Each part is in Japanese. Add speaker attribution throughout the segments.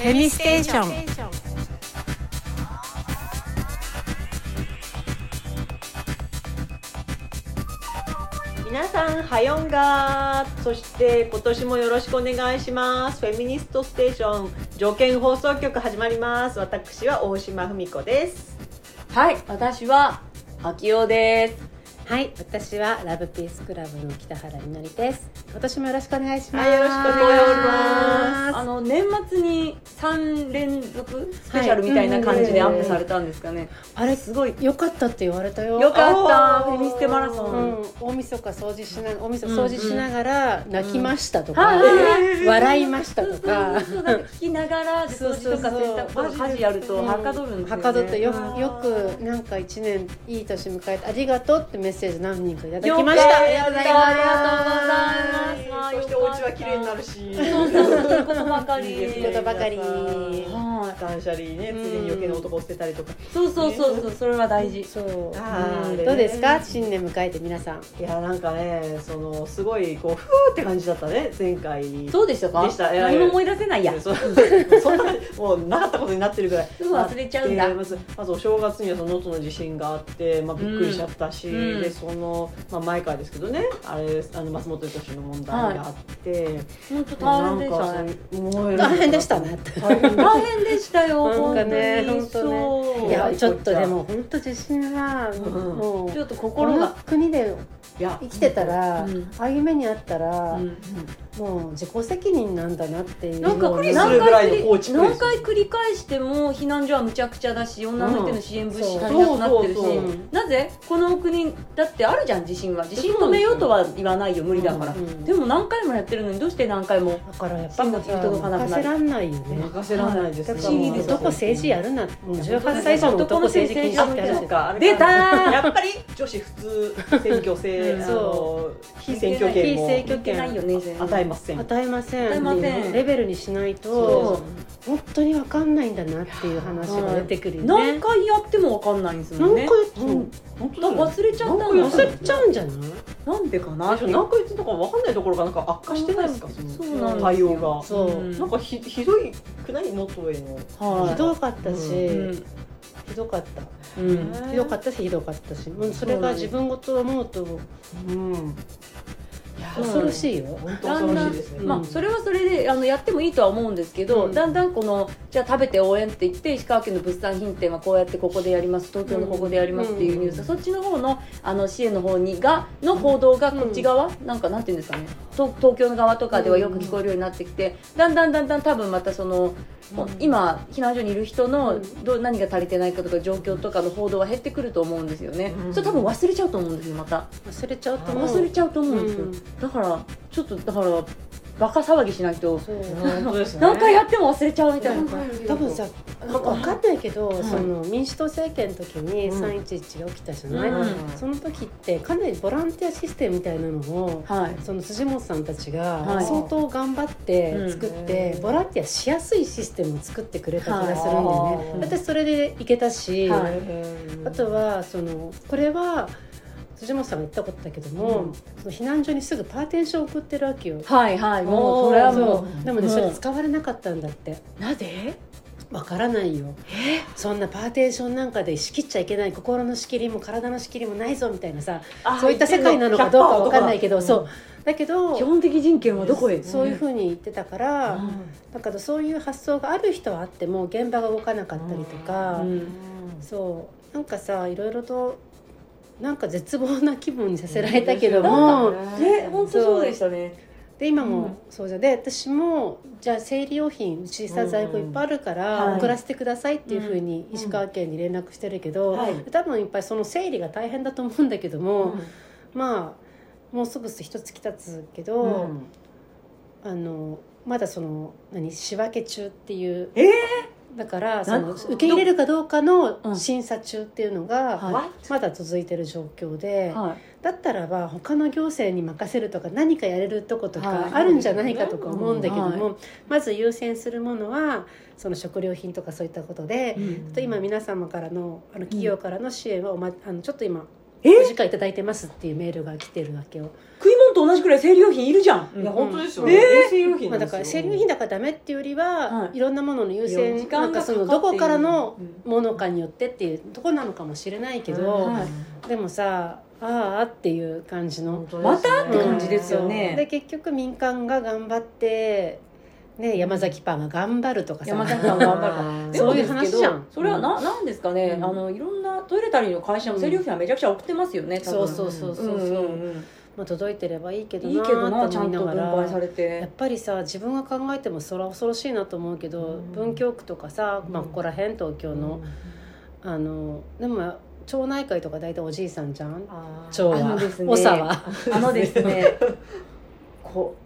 Speaker 1: ェミステーション。
Speaker 2: 皆さんハヨンガー。そして今年もよろしくお願いします。フェミニストステーション。条件放送局始まります。私は大島文子です。
Speaker 3: はい、私は秋代です。
Speaker 1: はい私はラブピースクラブの北原みのりです今年もよろしくお願いします。
Speaker 2: はいよろしくお願いします。
Speaker 3: あの年末に三連続？スペシャルみたいな感じでアップされたんですかね。
Speaker 1: あれ
Speaker 3: すごい。
Speaker 1: よかったって言われたよ。
Speaker 3: よかった。フェミステマラソ
Speaker 1: う
Speaker 3: ン。
Speaker 1: ん、大晦日掃除しな大晦日
Speaker 3: うん
Speaker 1: 掃除しながら泣きましたとか、
Speaker 3: はい。
Speaker 1: 笑いましたと
Speaker 3: そう
Speaker 1: か
Speaker 3: そうそう。なんか聞きながらで掃除とか洗濯とか家事やるとはかどるんですよね。
Speaker 1: はかどってよ
Speaker 3: うん
Speaker 1: よくなん。か一年いい年迎えてありがとうってメッセージ何人かいただきましたた
Speaker 3: ありがとうございます。
Speaker 2: そしてお家は綺麗になるし。
Speaker 3: そうそうそうい うことばかり
Speaker 1: いいことばかり
Speaker 3: はい。
Speaker 2: 断捨離ね
Speaker 1: うん。
Speaker 2: 次に余計な男を捨てたりとか。
Speaker 3: そうそうそうそうそれは大事。
Speaker 1: そう、どうですか？新年迎えて皆さん。
Speaker 2: いやなんかねそのすごいこうふーって感じだったね前回
Speaker 3: そうでしたか？
Speaker 2: でした。
Speaker 3: 何も思い出せないや。
Speaker 2: そ そんなもうなかったことになってるぐらい。
Speaker 3: 忘れちゃうんだ。
Speaker 2: まずまずお正月にはその能登の地震があって、まあ、びっくりしちゃったし、
Speaker 3: うん。
Speaker 2: でその、まあ、前からですけどねあれあの松本人志の問題があって、
Speaker 3: 本当大変でしたね。
Speaker 1: 大変でしたね
Speaker 2: 大変
Speaker 3: 大変でしたよ。
Speaker 1: なんかね
Speaker 3: 本当にそう。
Speaker 1: いやちょっとでも本当地震は
Speaker 2: ん
Speaker 1: もう
Speaker 3: ちょっと
Speaker 1: この
Speaker 3: 心が。
Speaker 1: 国で生きてたら、
Speaker 3: うん
Speaker 1: ああいう目にあったら、
Speaker 3: うん
Speaker 1: もう自己責任なんだなっていう
Speaker 3: なんか
Speaker 1: よう
Speaker 2: びっくりするぐらいの放置
Speaker 3: 何回繰り返しても避難所はむちゃくちゃだし女の人の支援物資
Speaker 1: うん
Speaker 3: 足りなくなってるし。
Speaker 2: そうそう
Speaker 1: そう
Speaker 3: なぜこの国だってあるじゃん地震は。地震止めようとは言わないよ無理だから、
Speaker 1: うんうん
Speaker 3: でも何回もやってるのにどうして何回も
Speaker 1: だからやっぱ
Speaker 3: 芯が届かなくなる
Speaker 1: 任せらんないよね。
Speaker 2: 任せられないです
Speaker 1: だから
Speaker 3: 不思議です
Speaker 1: 男政治やるなもう18歳以上の男政治禁止って話
Speaker 2: そうかあれ
Speaker 3: 出たー！
Speaker 2: やっぱり女子普通選挙制、
Speaker 1: うん。
Speaker 2: あの非選挙権も。
Speaker 1: 非選挙
Speaker 3: いけないよね
Speaker 2: 与えません。
Speaker 1: 与えません。
Speaker 3: 与えません。
Speaker 1: レベルにしないと
Speaker 3: そ
Speaker 1: 本当に分かんないんだなっていう話が出てくるよ
Speaker 3: 何
Speaker 1: ね
Speaker 3: 回やっても分かんないんですもんね。
Speaker 1: 何回やっても
Speaker 3: う。ん本当忘れちゃったん
Speaker 1: 忘れちゃうんじゃない？
Speaker 3: なんでかな？
Speaker 2: 何回言ってたか分かんないところがなんか悪化してないですか？その
Speaker 3: そうなんですよ。
Speaker 2: 対応が。
Speaker 1: そう。
Speaker 3: うん。
Speaker 2: なんかひひどいくない？能登への。
Speaker 3: はい。
Speaker 1: ひどかったし、
Speaker 3: うん。
Speaker 1: ひどかった。
Speaker 3: うん。
Speaker 1: ひどかったしひどかったし。うんそれが自分ごと思うと
Speaker 2: うん
Speaker 1: 恐ろしいよ。
Speaker 2: 本当恐ろしいですね、
Speaker 3: まあ、それはそれであのやってもいいとは思うんですけど、
Speaker 1: うん。
Speaker 3: だんだんこのじゃあ食べて応援って言って石川県の物産品店はこうやってここでやります東京のここでやりますっていうニュース、
Speaker 1: うん。
Speaker 3: そっちの方のあの支援の方にがの報道がこっち側、なんかなんていうんですかね東東京の側とかではよく聞こえるようになってきて、だんだんだんだん多分またその、今避難所にいる人の
Speaker 1: うん。
Speaker 3: どう何が足りてないかとか状況とかの報道は減ってくると思うんですよね、
Speaker 2: うん。
Speaker 3: それ多分忘れちゃうと思うんですよまた。
Speaker 1: 忘れちゃうと思う。
Speaker 3: 忘れちゃうと思うんですよ、
Speaker 1: うん。
Speaker 3: だからちょっとだからバカ騒ぎしないと。
Speaker 1: そう。
Speaker 2: 本当ですね
Speaker 3: 何回やっても忘れちゃうみたいな、
Speaker 1: 多分さ分かんないけど、
Speaker 3: い
Speaker 1: その民主党政権の時に
Speaker 2: うん。
Speaker 1: 311が起きたじゃない、
Speaker 3: うん。
Speaker 1: その時ってかなりボランティアシステムみたいなのを
Speaker 3: はい。
Speaker 1: その辻本さんたちが
Speaker 3: はい。
Speaker 1: 相当頑張って作って、
Speaker 2: うん。
Speaker 1: ボランティアしやすいシステムを作ってくれた気がするんだよね、
Speaker 2: はい。
Speaker 1: 私それで行けたし、
Speaker 3: はい。
Speaker 1: あとはそのこれは辻本さんが言ったことだけども、
Speaker 2: うん。
Speaker 1: その避難所にすぐパーテーションを送ってるわけよ。
Speaker 3: はいはいもうそれはも
Speaker 1: そう。でもねそれ使われなかったんだって。
Speaker 3: うなぜ
Speaker 1: わからないよ。そんなパーテーションなんかで仕切っちゃいけない心の仕切りも体の仕切りもないぞみたいなさそういった世界なのかどうかわかんないけど、そう。だけど
Speaker 3: 基本的人権はどこへ？
Speaker 1: そういうふうに言ってたから、
Speaker 3: うん。
Speaker 1: だからそういう発想がある人はあっても現場が動かなかったりとか、
Speaker 3: うん。
Speaker 1: そう。なんかさいろいろとなんか絶望な気分にさせられたけども、
Speaker 3: なんかね本当そうでしたね。
Speaker 1: で今もそうじゃで私もじゃあ生理用品うちさ
Speaker 2: うん
Speaker 1: 在庫いっぱいあるか
Speaker 3: はい。
Speaker 1: ら送らせてくださいっていうふうに石川県に連絡してるけど、
Speaker 3: はい。
Speaker 1: 多分いっぱいその整理が大変だと思うんだけども、まあもうすぐ一月経つけど、あのまだその何仕分け中っていう
Speaker 3: え
Speaker 1: だからその
Speaker 3: な
Speaker 1: 受け入れるかどうかの
Speaker 3: うん。
Speaker 1: 審査中っていうのが
Speaker 3: は
Speaker 1: まだ続いてる状況で、
Speaker 3: はい。
Speaker 1: だったらば他の行政に任せるとか何かやれるとこと
Speaker 3: はい。
Speaker 1: かあるんじゃないかとか思うんだけども、
Speaker 3: うん。
Speaker 1: まず優先するものはその食料品とかそういったことで、あと今皆様からのあの企業からの支援はお、ま、あのちょっと今
Speaker 3: え？
Speaker 1: お時間いただいてますっていうメールが来てるわけよ。
Speaker 3: と同じくらい生理用品いるじゃん、
Speaker 2: いや本当ですよ。
Speaker 3: ね
Speaker 2: 衛生用品
Speaker 1: だから生理用品だからダメっていうよりは、
Speaker 3: はい。
Speaker 1: い、ろんなものの優
Speaker 3: 時
Speaker 1: 先
Speaker 3: 間が
Speaker 1: なんかそのどこからの
Speaker 3: うん。
Speaker 1: ものかによってっていうとこなのかもしれないけど、
Speaker 3: はい。
Speaker 1: でもさああっていう感じの、
Speaker 3: またって感じですよね。
Speaker 1: で結局民間が頑張って、ね、山崎パンが頑張るとかさ。
Speaker 3: 山崎さん頑張るか。らで
Speaker 1: そういう話じゃん。
Speaker 3: それはななんですかね、
Speaker 1: うん。
Speaker 3: あのいろんなトイレタリーの会社も生理用品はめちゃくちゃ送ってますよね多分。
Speaker 1: そうそうそうそうそう、
Speaker 3: うんうんうん
Speaker 1: まあ、届いてればいいけどない
Speaker 3: いけどなちゃんと
Speaker 1: と思いながら。
Speaker 3: 分配され
Speaker 1: や
Speaker 3: て
Speaker 1: っぱりさ自分が考えてもそれは恐ろしいなと思うけど、
Speaker 2: うん。
Speaker 1: 文京区とかさ、まあ、ここら辺東京の、あのでも町内会とか大体おじいさんじゃん？町
Speaker 3: あ
Speaker 1: は長は。
Speaker 3: あのですね。こ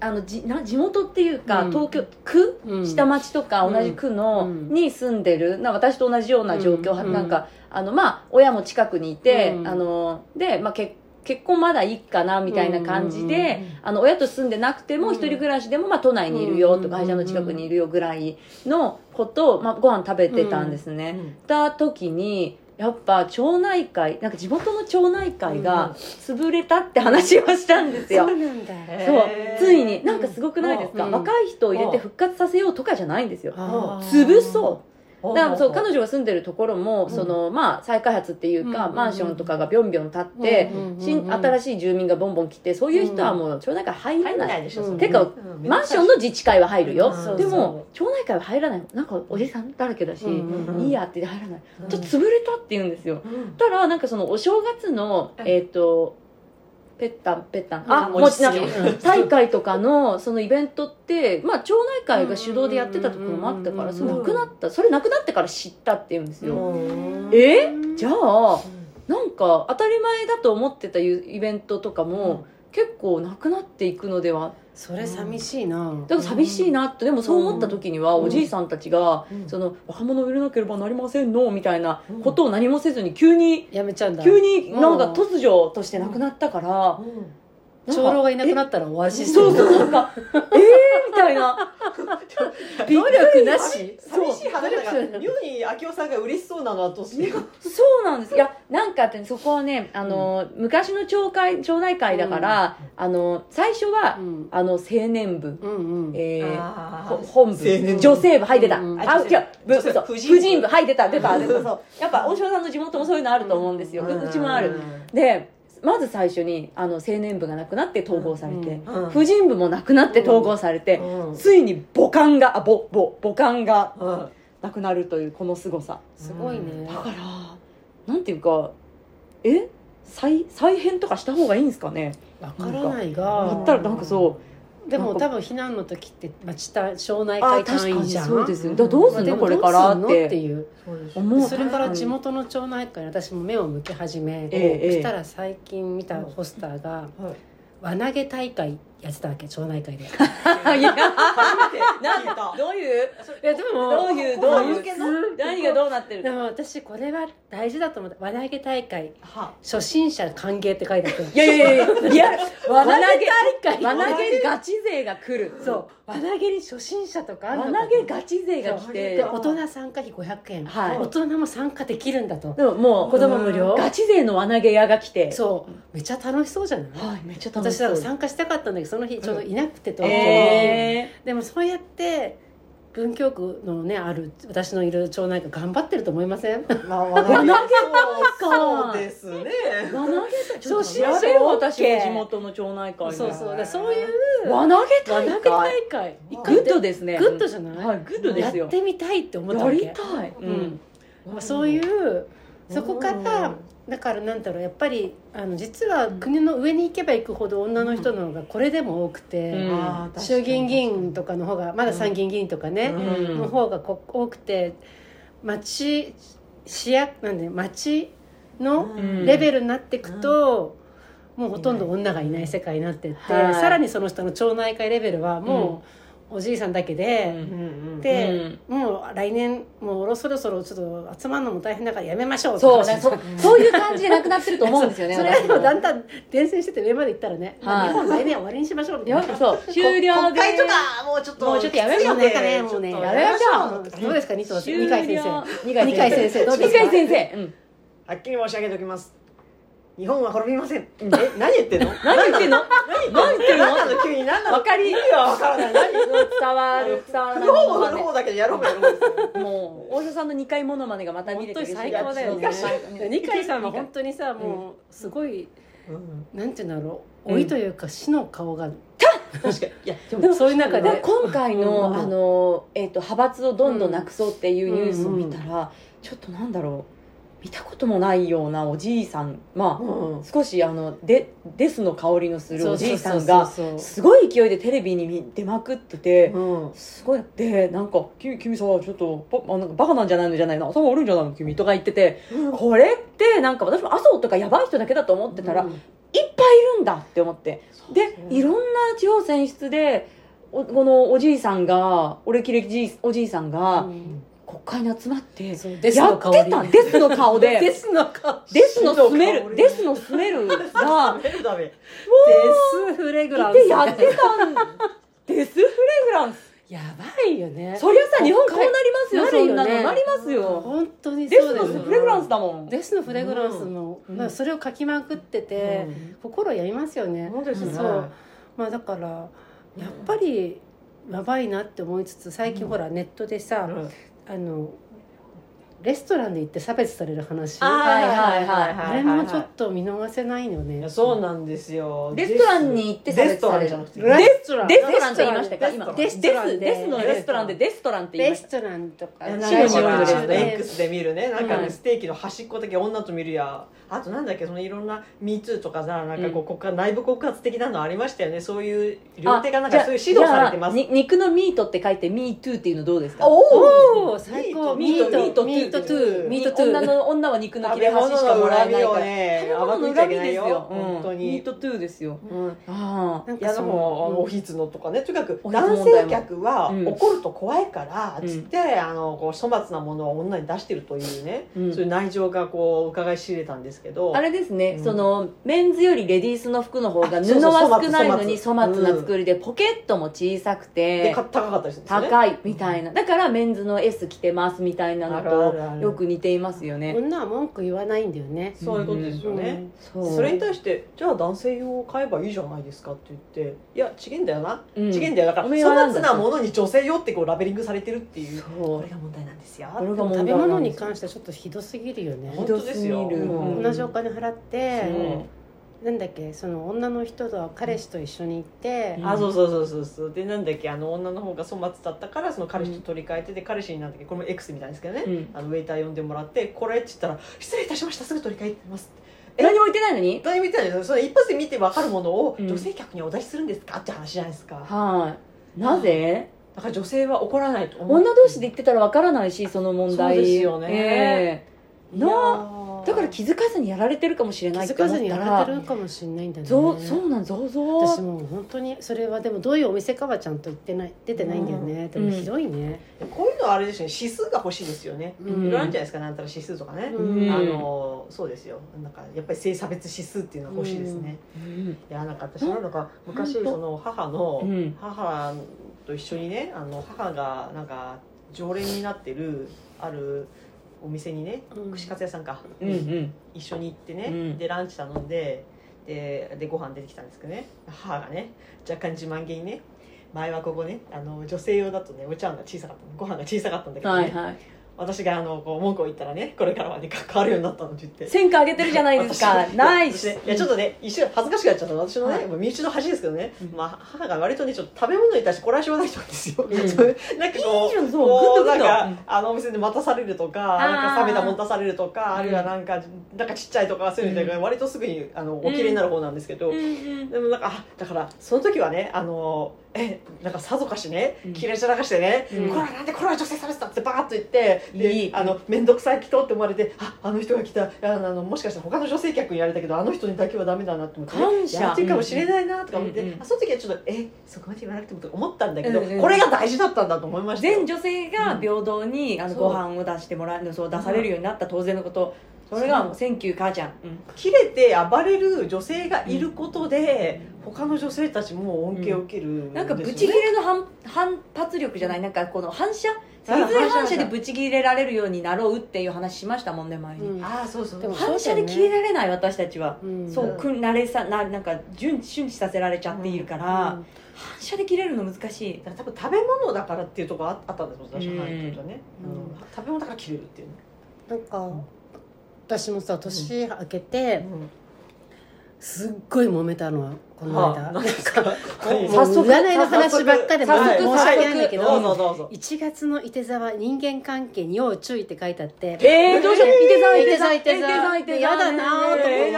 Speaker 3: うあのじな地元っていうか、
Speaker 1: うん。
Speaker 3: 東京区、
Speaker 1: うん。
Speaker 3: 下町とか同じ区の、
Speaker 1: うん。
Speaker 3: に住んでるな私と同じような状況、
Speaker 1: うん。
Speaker 3: なんかあのまあ親も近くにいて、
Speaker 1: うん。
Speaker 3: あので、まあ、結結婚まだいいかなみたいな感じで、
Speaker 1: うんうん
Speaker 3: あの親と住んでなくても
Speaker 1: うん。
Speaker 3: 一人暮らしでも、まあ、都内にいるよとか、
Speaker 1: うん
Speaker 3: 会社の近くにいるよぐらいのことを、まあ、ご飯食べてたんですね。た時にやっぱ町内会なんか地元の町内会が潰れたって話をしたんですよ。
Speaker 1: そうなんだ。
Speaker 3: そう。ついになんかすごくないですか、
Speaker 1: うん
Speaker 3: 若い人を入れて復活させようとかじゃないんですよ。潰そうだからそう彼
Speaker 2: 女
Speaker 3: 女が住んでるところも、そのまあ再開発っていうか、
Speaker 1: うん
Speaker 3: マンションとかがビョンビョン建って、
Speaker 1: うん
Speaker 3: 新新しい住民がボンボン来てそういう人はもう町内会入らない、
Speaker 2: 入らないでしょ、
Speaker 1: う
Speaker 3: てか
Speaker 2: うん。
Speaker 3: マンションの自治会は入るよ、
Speaker 2: うん。
Speaker 1: そう
Speaker 3: でも町内会は入らないなんかおじさんだらけだし、
Speaker 1: うん
Speaker 2: うん
Speaker 3: いいやって入らない、
Speaker 2: うん。
Speaker 3: ちょっと潰れたって言うんですよ。
Speaker 2: うん。
Speaker 3: たらなんかそのお正月の
Speaker 2: うん。
Speaker 3: えっ、とペッタンペッタン。
Speaker 1: あ
Speaker 3: もちな
Speaker 1: 餅つきうん。
Speaker 3: 大会とかのそのイベントって、まあ、町内会が主導でやってたところもあったからそれなくなったそれなくなってから知ったって言うんですよ、
Speaker 2: うん。
Speaker 3: え？じゃあなんか当たり前だと思ってたイベントとかも、結構なくなっていくのでは？
Speaker 1: それ寂しいな。
Speaker 3: だから寂しいなってでもそう思った時には
Speaker 2: うん。
Speaker 3: おじいさんたちが
Speaker 2: うん。
Speaker 3: その若者を入れなければなりませんの？みたいなことを何もせずに急に
Speaker 1: やめちゃうんだ。
Speaker 3: 急になんか突如としてなくなったから
Speaker 1: 長老がいなくなったら終わりし
Speaker 3: そうそうなんかえー？みたいな。
Speaker 1: 努力なし？
Speaker 2: 寂しい話だが妙に明夫さんが嬉しそうなのはどうして？
Speaker 3: そうなんです。いやなんかってそこはねあの、昔の町会町内会だから、あの最初は、
Speaker 1: うん。
Speaker 3: あの青年部、
Speaker 1: うんうん。
Speaker 3: えー本部。
Speaker 2: 青年部。
Speaker 3: 女性部入ってた、
Speaker 1: うん
Speaker 3: あ違うぶ
Speaker 2: 女性
Speaker 3: そう
Speaker 2: 婦人部。
Speaker 3: 婦人部入ってた出た出た。そう。やっぱ大島さんの地元もそういうのあると思うんですよ、うちもある。でまず最初にあの青年部がなくなって統合されて、
Speaker 2: うん
Speaker 3: 婦人部もなくなって統合されて、
Speaker 2: うん。
Speaker 3: ついに母艦があ母母母艦が
Speaker 2: うん。
Speaker 3: なくなるというこの凄さ。
Speaker 1: すごいね。
Speaker 3: だからなんていうかえ再再編とかした方がいいんですかね？
Speaker 1: わからない
Speaker 3: だ
Speaker 1: が
Speaker 3: ったらなんかそう
Speaker 1: でも多分避難の時って町た町内
Speaker 3: あ
Speaker 1: 会
Speaker 3: 確かに
Speaker 1: 単位じゃん？
Speaker 3: そうですよ。だからどうすんの？これからっ
Speaker 1: まあでもどうすんの？って
Speaker 3: て
Speaker 1: いう。
Speaker 2: そ
Speaker 1: れから地
Speaker 3: 確
Speaker 1: 元の町内会に私も目を向け始め、
Speaker 3: え
Speaker 1: そしたら最近見たポスターが
Speaker 2: はい。
Speaker 1: 輪投げ大会やってたわけ町内会で。い
Speaker 3: や。
Speaker 2: 初めて。
Speaker 3: どういう？
Speaker 1: やでも
Speaker 3: どういうどういう？
Speaker 2: 向けの
Speaker 3: 何がどうなってる？
Speaker 1: でも私これは大事だと思って輪投げ大会。
Speaker 2: は
Speaker 1: 初心者歓迎って書いてあって
Speaker 3: いやいやいやいや。いや輪投げ
Speaker 1: 大会。
Speaker 3: 輪投げガチ勢が来る。
Speaker 1: そう。輪投げに初心者とか
Speaker 3: 輪投げガチ勢が来て。
Speaker 1: で大人参加費500円、
Speaker 3: はい。
Speaker 1: 大人も参加できるんだと。
Speaker 3: でももう
Speaker 1: 子供無料？
Speaker 3: ガチ勢の輪投げ屋が来て。
Speaker 1: そう。めっちゃ楽しそうじゃない、
Speaker 3: はいめっちゃ楽し
Speaker 1: 私
Speaker 3: そう。
Speaker 1: だから参加したかったんだけどその日ちょうどいなくて東京に、
Speaker 3: え
Speaker 1: でもそうやって文京区のねある私のいる町内会頑張ってると思いません？
Speaker 2: いまあ
Speaker 3: 輪投げ大会
Speaker 2: そうですね。
Speaker 3: ー輪投げちょっと
Speaker 1: 初心者
Speaker 3: 調べよう
Speaker 1: OK
Speaker 3: 私も地元の町内会の。
Speaker 1: そうそう。でそういう
Speaker 3: 輪投げ
Speaker 1: 輪
Speaker 3: 大会
Speaker 1: 大会。一
Speaker 3: グ
Speaker 1: 回
Speaker 3: ッドですね。
Speaker 1: グッドじゃない？
Speaker 3: はいグッドですよ。
Speaker 1: やってみたいって思った
Speaker 3: や
Speaker 1: わけ。
Speaker 3: りたい。うん。
Speaker 1: まあそういうそこからだからなんだろうやっぱりあの実は国の上に行けば行くほど女の人の方がこれでも多くて、
Speaker 3: うん。
Speaker 1: 衆議院議員とかの方がまだ参議院議員とかね、
Speaker 3: うん。
Speaker 1: の方がこ多くて町市役なんで町の
Speaker 3: ん。
Speaker 1: レベルになっていくと、もうほとんど女がいない世界になってって、
Speaker 3: はい。
Speaker 1: さらにその人の町内会レベルはもうおじいさんだけで。で、もう来年もうそろそろちょっと集まるのも大変だからやめましょうって話
Speaker 3: そうねそそういう感じでなくなってると思うんですよね
Speaker 1: それ
Speaker 3: 私。
Speaker 1: でもだんだん伝染してて上まで行ったらね、
Speaker 3: はい
Speaker 1: 日本来年終わりにしましょうみたいな
Speaker 3: そう。終了で。
Speaker 2: 国会とかもうちょっと
Speaker 3: もうちょっとやめましょう
Speaker 1: ねもうね。やめましょう。
Speaker 2: う
Speaker 1: どうですか二階先生。
Speaker 3: 二階
Speaker 1: 先生。
Speaker 3: 二階先生。うん。
Speaker 2: はっきり申し上げておきます日本は滅びません。え
Speaker 3: うん
Speaker 2: 何言ってんの？
Speaker 3: 何言ってんの？何言ってんの？
Speaker 2: 何なの急に何なの？
Speaker 3: わかり
Speaker 2: 意味は分からない何？
Speaker 3: 伝わる伝わらない
Speaker 2: 振る方も振る方だけどやろうもやろう。も
Speaker 3: う大城さんの2回モノマネがまた見れて
Speaker 1: 最高だよね。
Speaker 3: ね。
Speaker 1: 二階さんは本当にさもうすごい
Speaker 2: うん。
Speaker 1: なんていうんだろ
Speaker 3: う。
Speaker 1: 老いというか死の顔が
Speaker 2: 確かに。いやで
Speaker 1: でもそういう中で
Speaker 3: で今回の,、
Speaker 1: うん。
Speaker 3: あのえー、と派閥をどんどんなくそうっていうニュースを見たら、ちょっとなんだろう見たこともないようなおじいさん。まあ、
Speaker 2: うん
Speaker 3: 少しあのでデスの香りのするおじいさんがすごい勢いでテレビに出まくってて、
Speaker 2: うん。
Speaker 3: すごい。でなんか「君君さちょっとバあなんかバカなんじゃないの？じゃないの頭悪いんじゃないの？君」とか言っててこれってなんか私も麻生とかやばい人だけだと思ってたら、いっぱいいるんだって思って。でいろんな地方選出でおこのおじいさんが俺きれじいおじいさんが
Speaker 1: うん
Speaker 3: 国会に集まってやってたデスの顔で。
Speaker 1: デスの顔。
Speaker 3: デスのスメルデスのスメルが
Speaker 1: デスフレグランス。
Speaker 3: でやってたんデスフレグランス。
Speaker 1: やばいよね。
Speaker 3: そりゃさ日本こうなりますよ
Speaker 1: な
Speaker 3: そんなの。なりますよ。
Speaker 1: 本当に
Speaker 3: デスのフレグランスだもん。
Speaker 1: デスのフレグランスも、
Speaker 3: うん。
Speaker 1: まあ、それを書きまくってて、心やりますよね。
Speaker 2: そうですね。
Speaker 1: そう。まあだからやっぱりやばいなって思いつつ最近ほらネットでさ、あのレストランで行って差別される話？
Speaker 2: あ
Speaker 3: はいはいはい
Speaker 1: あれもちょっと見逃せないよね。
Speaker 2: そうなんですよ。
Speaker 3: レストランに行って差
Speaker 2: レスト
Speaker 3: 別される
Speaker 2: ランじゃなくて。
Speaker 1: レストラン？
Speaker 3: デストランって言いましたか？
Speaker 2: デス
Speaker 3: 今
Speaker 1: デストランで。
Speaker 3: デスのレストランで。デストランって言いました。
Speaker 1: レストランとか。
Speaker 2: なん
Speaker 3: シーフードで
Speaker 2: X で見るね。なんかね、
Speaker 1: うん
Speaker 2: ステーキの端っこだけ女と見るや。あとなんだっけそのいろんな「MeToo」とかさなんかこう、内部告発的なのありましたよね。そういう両手がなんかそういう指導されてます。
Speaker 3: 肉の meat って書いて MeatToo っていうのどうですか？
Speaker 2: お
Speaker 1: おお最高。ミート
Speaker 2: ミート
Speaker 1: MeatToo。MeatToo
Speaker 3: 女
Speaker 1: ー
Speaker 3: の女は肉の切れ端しかもらえないから。
Speaker 2: ね。
Speaker 3: 食べ物の恨みです
Speaker 2: よ。
Speaker 3: よ、
Speaker 2: 本当に、
Speaker 3: ミートトゥーですよ。
Speaker 2: うん。
Speaker 3: あ
Speaker 1: なん
Speaker 2: いやで
Speaker 1: その
Speaker 2: も、おひつのとかね。とにかく男性客は
Speaker 3: うん。
Speaker 2: 怒ると怖いから、
Speaker 3: うん。
Speaker 2: つってあのこう粗末なものを女に出してるというね、
Speaker 3: うん。
Speaker 2: そういう内情がこう伺い知れたんですけど。
Speaker 3: あれですね、
Speaker 2: うん。
Speaker 3: そのメンズよりレディースの服の方が布は少ないのに
Speaker 2: 粗末
Speaker 3: な作りで、ポケットも小さくて
Speaker 2: 高かったりするんですよね。
Speaker 3: 高いみたいな。だからメンズの S 着てますみたいなのとよく似ていますよね。
Speaker 1: 女は文句言わないんだよね。
Speaker 2: そういうことですよね、
Speaker 3: そう。
Speaker 2: それに対してじゃあ男性用を買えばいいじゃないですかって言っていや違えんだよな、
Speaker 3: うん。
Speaker 2: 違えんだよ。だから
Speaker 3: おめえ
Speaker 2: 粗
Speaker 3: はなんだ
Speaker 2: 末なものに女性用ってこうラベリングされてるっていう
Speaker 3: そう。
Speaker 2: これが問題なんですよ。
Speaker 3: これが
Speaker 1: でも
Speaker 3: 問題
Speaker 1: 食べ物に関してはちょっとひどすぎるよね。
Speaker 2: 本当ですよ。
Speaker 3: ひどすぎる。
Speaker 2: うん
Speaker 1: 同じお金払ってなんだっけその女の人と彼氏と一緒に行って、
Speaker 3: うん。
Speaker 2: あそうそうそうそうそう。でなんだっけあの女の方が粗末だったからその彼氏と取り替えてで彼氏になんだっけこれも X みたいですけどね、
Speaker 3: うん。
Speaker 2: あのウェイター呼んでもらってこれって言ったら「失礼いたしましたすぐ取り替えてます」え？
Speaker 3: 何も言ってないのに？
Speaker 2: 何も言ってないですよ。それ一発で見て分かるものを
Speaker 3: うん
Speaker 2: 女性客にお出しするんですか？って話じゃないですか。
Speaker 3: はい。なぜ？
Speaker 2: だから女性は怒らないと思う。
Speaker 3: 女同士で言ってたらわからないしその問題。
Speaker 2: そうですよね。
Speaker 3: ええ。な
Speaker 2: いやー
Speaker 3: だから気づかずにやられてるかもしれない
Speaker 1: 気
Speaker 3: って思った
Speaker 1: づかずにやられ
Speaker 3: ら
Speaker 1: てるかもしれないんだね。
Speaker 3: そうそうなんぞぞ
Speaker 1: 私もう本当にそれはでもどういうお店かはちゃんと言ってない出てないんだよね、でもひどいね、
Speaker 2: こういうのはあれですよね。指数が欲しいですよね、
Speaker 1: うん。
Speaker 2: いろいろあるんじゃないですかなんたら指数とかね、
Speaker 1: うん。
Speaker 2: あのそうですよ。なんかやっぱり性差別指数っていうのは欲しいですね、
Speaker 3: うん。
Speaker 2: いやなんか私なんだか昔その母の、
Speaker 3: うん。
Speaker 2: 母と一緒にねあの母がなんか常連になってるあるお店にね
Speaker 1: うん。
Speaker 2: 串カツ屋さんか、
Speaker 3: うんうん。
Speaker 2: 一緒に行ってね、
Speaker 3: うん。
Speaker 2: でランチ頼んでででご飯出てきたんですけどね。母がね若干自慢げにね前はここねあの女性用だとねお茶碗が小さかったの。ご飯が小さかったんだけどね、
Speaker 3: はいはい
Speaker 2: 私があのこう文句を言ったらねこれからはね変わるようになったのって言って。
Speaker 3: 戦果上げてるじゃないですか。
Speaker 2: 私
Speaker 3: ナイス。
Speaker 2: 私ねいやちょっとね一瞬恥ずかしくなっちゃったの。私のね、
Speaker 3: はい。
Speaker 2: もう身内の恥ですけどね、
Speaker 3: うん。
Speaker 2: まあ、母が割とねちょっと食べ物に対してこらしようない人なんですよ、
Speaker 3: うん。
Speaker 2: なんかこう
Speaker 3: いいう
Speaker 2: こうなんか、
Speaker 3: うん
Speaker 2: あのお店で待たされるとかなんか冷めたもん出されるとか、
Speaker 3: うん。
Speaker 2: あるいはなんかなんかちっちゃいとかそういうので、割とすぐにあのおきれいになる方なんですけど、でもなんかあだからその時はねあのえなんかさぞかしね
Speaker 3: うん。
Speaker 2: きれいじゃらかしてね、
Speaker 3: うん。
Speaker 2: これはなんでこれは女性差別だってバーッと言ってで
Speaker 3: いい。
Speaker 2: あの面倒くさい人って思われてああの人が来た。あのもしかしたら他の女性客にやれたけどあの人にだけはダメだなって思って、ね、
Speaker 3: 感謝。
Speaker 2: やってるかもしれないなとか思って、
Speaker 3: うんうん
Speaker 2: あその時はちょっとえそこまで言わなくてもとか思ったんだけど、
Speaker 3: うんうん。
Speaker 2: これが大事だったんだと思いましたよ。
Speaker 3: 全女性が平等にあの
Speaker 2: そう。
Speaker 3: ご飯を出してもらうそう出されるようになった当然のことそれがもう「センキュー母ちゃん」
Speaker 2: 切れて暴れる女性がいることで、他の女性たちも恩恵を受けるんですよね、
Speaker 3: なんかブチギレの反反発力じゃない？なんかこの反射？脊
Speaker 2: あ
Speaker 3: 髄反射でブチギレられるようになろうっていう話しましたもんね前に、
Speaker 1: うん。
Speaker 2: ああそうそう。
Speaker 1: でも
Speaker 3: 反射で切れられない私たちは、
Speaker 1: うん
Speaker 3: そうくん慣れさななんか瞬瞬知させられちゃっているから、反射で切れるの難しい。
Speaker 2: だから多分食べ物だからっていうところああったんですよ私は、
Speaker 3: うん。
Speaker 2: はいとね、
Speaker 1: うん。
Speaker 2: うん。食べ物だから切れるっていうね、
Speaker 1: なんか私もさ年明けてすっごい揉めたのこの
Speaker 2: はあ
Speaker 1: 間、
Speaker 2: 何ですか？
Speaker 3: 早速
Speaker 1: 占いの話ばっかで申
Speaker 3: 早
Speaker 1: し
Speaker 3: 速
Speaker 1: 訳ないんだけ
Speaker 2: ど。
Speaker 1: ど
Speaker 2: どうぞ。
Speaker 1: 1月のいて座は人間関係に要注意って書いてあって。
Speaker 3: えー、どうしよういて座いて座
Speaker 1: いて座。いて座やだなーと思って。
Speaker 3: え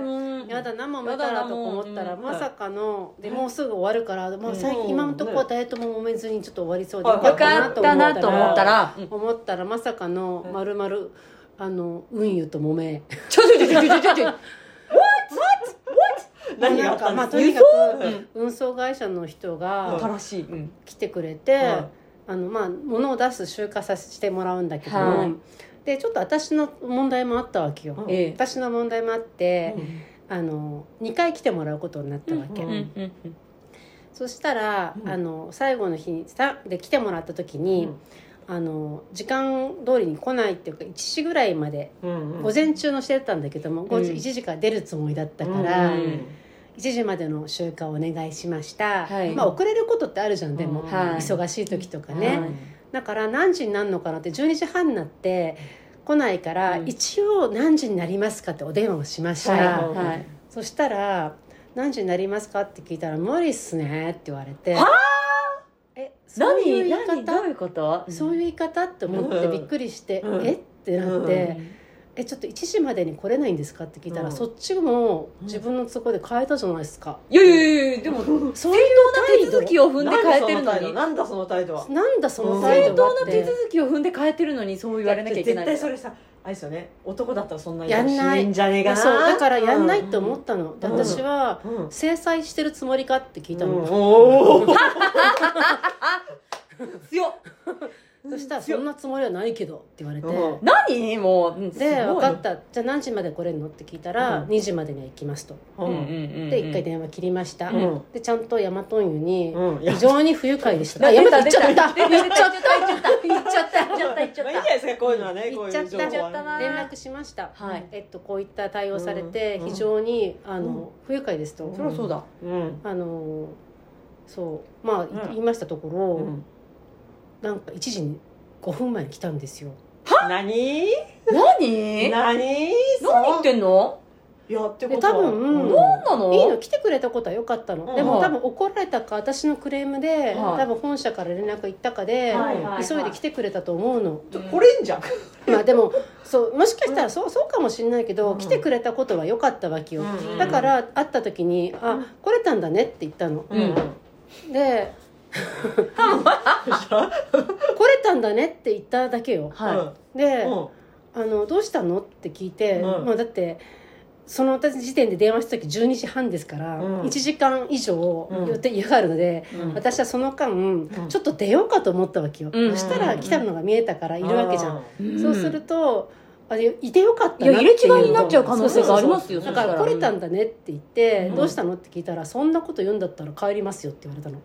Speaker 3: ー
Speaker 1: やだな揉めたらとか思ったら
Speaker 3: うん。
Speaker 1: まさかのでもうすぐ終わるからもう最
Speaker 2: うん。
Speaker 1: 近今のところは誰とも揉めずにちょっと終わりそうで
Speaker 2: はい。
Speaker 3: よかったなと思ったら、うん。
Speaker 1: 思ったらまさかのまるまるあの運輸と揉め。
Speaker 3: ちょちょちょちょちょちょちょ。
Speaker 2: 何があ
Speaker 1: なんか？
Speaker 2: ったんですか？
Speaker 1: まあとにか
Speaker 2: うん。
Speaker 1: く運送会社の人が
Speaker 3: 新しい、うん。
Speaker 1: 来てくれて、
Speaker 2: はい
Speaker 1: あのまあ物を出す集荷させてもらうんだけど、
Speaker 3: はい。
Speaker 1: でちょっと私の問題もあったわけよ、私の問題もあって、
Speaker 2: うん。
Speaker 1: あの2回来てもらうことになったわけ、
Speaker 2: うん
Speaker 3: うんうん
Speaker 1: そしたら、
Speaker 2: うん。
Speaker 1: あの最後の日にさで来てもらった時に、あの時間通りに来ないっていうか1時ぐらいまで
Speaker 2: うんうん。
Speaker 1: 午前中のしてたんだけども、5時
Speaker 3: うん
Speaker 1: 1時から出るつもりだったから、
Speaker 2: うん
Speaker 1: 1時までの集荷をお願いしました、
Speaker 3: はい。
Speaker 1: まあ遅れることってあるじゃんでも、
Speaker 2: うん。
Speaker 3: はい。
Speaker 1: 忙しい時とかね、
Speaker 3: はい。
Speaker 1: だから何時になるのかなって12時半になって来ないから、
Speaker 3: うん。
Speaker 1: 一応何時になりますかってお電話をしました、そしたら「何時になりますか?」って聞いたら「無理っすね」って言われて。
Speaker 3: は
Speaker 1: えそういう
Speaker 3: 何
Speaker 1: 言い方？
Speaker 3: 何？どういうこと？
Speaker 1: そういう言い方って思ってびっくりして「
Speaker 2: うん。
Speaker 1: え？っ?」てなって、
Speaker 2: うん。
Speaker 1: えちょっと1時までに来れないんですか?」って聞いたら、
Speaker 2: うん。
Speaker 1: そっちも自分の都合で変えたじゃないですか、
Speaker 3: いやいやいやでも
Speaker 1: そういう
Speaker 3: 手続きを踏んで変えてるのに。
Speaker 2: なんだその態度は？
Speaker 1: なんだその態
Speaker 3: 正当
Speaker 1: 度はって。
Speaker 3: な手続きを踏んで変えてるのにそう言われなきゃいけない
Speaker 2: 絶対それさあれですよね。男だったらそんな
Speaker 1: やんない。
Speaker 2: んじゃねえかな。
Speaker 1: そう。だからやんないって思ったの、で
Speaker 2: うん。
Speaker 1: 私は
Speaker 2: うん。
Speaker 1: 制裁してるつもりかって聞いたの、
Speaker 2: うん。おー。
Speaker 3: 強っ
Speaker 1: そしたら「そんなつもりはないけど」って言われて、
Speaker 2: うん。
Speaker 3: 何？もう
Speaker 1: で分かった。じゃあ何時まで来れるの？って聞いたら、
Speaker 2: うん。
Speaker 1: 2時までには行きますと。で1回電話切りました、
Speaker 2: うん。
Speaker 1: でちゃんとヤマトンユに非常に不愉快でした、やめて言っちゃった
Speaker 3: 出た。
Speaker 1: 言っちゃった。言っちゃった言っちゃった。
Speaker 3: 言っちゃった言っちゃった。
Speaker 2: まあいいじゃないですかこういうのはねこういう
Speaker 1: 言っちゃった連絡しました、
Speaker 3: はい。
Speaker 1: えっと、こういった対応されて
Speaker 2: うん。
Speaker 1: 非常にあの、
Speaker 2: うん。
Speaker 1: 不愉快ですと、
Speaker 3: そりゃそうだ。
Speaker 2: うん。
Speaker 1: あのそう。まあ、
Speaker 2: ん。
Speaker 1: 言いましたところ、
Speaker 2: うん
Speaker 1: なんか1時に5分前に来たんですよ。
Speaker 2: 何？
Speaker 3: 何？何？
Speaker 2: 何
Speaker 3: 言ってんの？
Speaker 2: いやって
Speaker 1: で
Speaker 2: ことは。
Speaker 1: 多分、
Speaker 2: うん。
Speaker 3: 何なの？
Speaker 1: いいの？来てくれたことは良かったの、
Speaker 2: うん
Speaker 1: でも多分怒られたか私のクレームで、
Speaker 3: はい。
Speaker 1: 多分本社から連絡行ったかで、
Speaker 3: はいはいはい。
Speaker 1: 急いで来てくれたと思うの、
Speaker 2: ちょ来れんじゃん。
Speaker 1: まあでもそうもしかしたらそうそうかもしれないけど、
Speaker 2: うん。
Speaker 1: 来てくれたことは良かったわけよ、
Speaker 2: うん。
Speaker 1: だから会った時に「あ来れたんだね」って言ったの、
Speaker 2: うん。
Speaker 1: で来れたんだねって言っただけよ。
Speaker 3: は
Speaker 1: で、
Speaker 2: うん。
Speaker 1: あのどうしたのって聞いて、
Speaker 2: うん。
Speaker 1: まあ、だってその私時点で電話した時12時半ですから、
Speaker 2: うん。
Speaker 1: 1時間以上
Speaker 2: うん。
Speaker 1: 予定があるので、
Speaker 2: うん。
Speaker 1: 私はその間、ちょっと出ようかと思ったわけよ、
Speaker 3: うん。
Speaker 1: そしたら来たのが見えたからいるわけじゃん、
Speaker 3: い
Speaker 1: そうするとあれいてよかったな
Speaker 3: 入れ違いになっちゃう可能性がありますよ
Speaker 1: だから来れたんだねって言って、
Speaker 2: うん。
Speaker 1: どうしたのって聞いたらそんなこと言うんだったら帰りますよって言われたの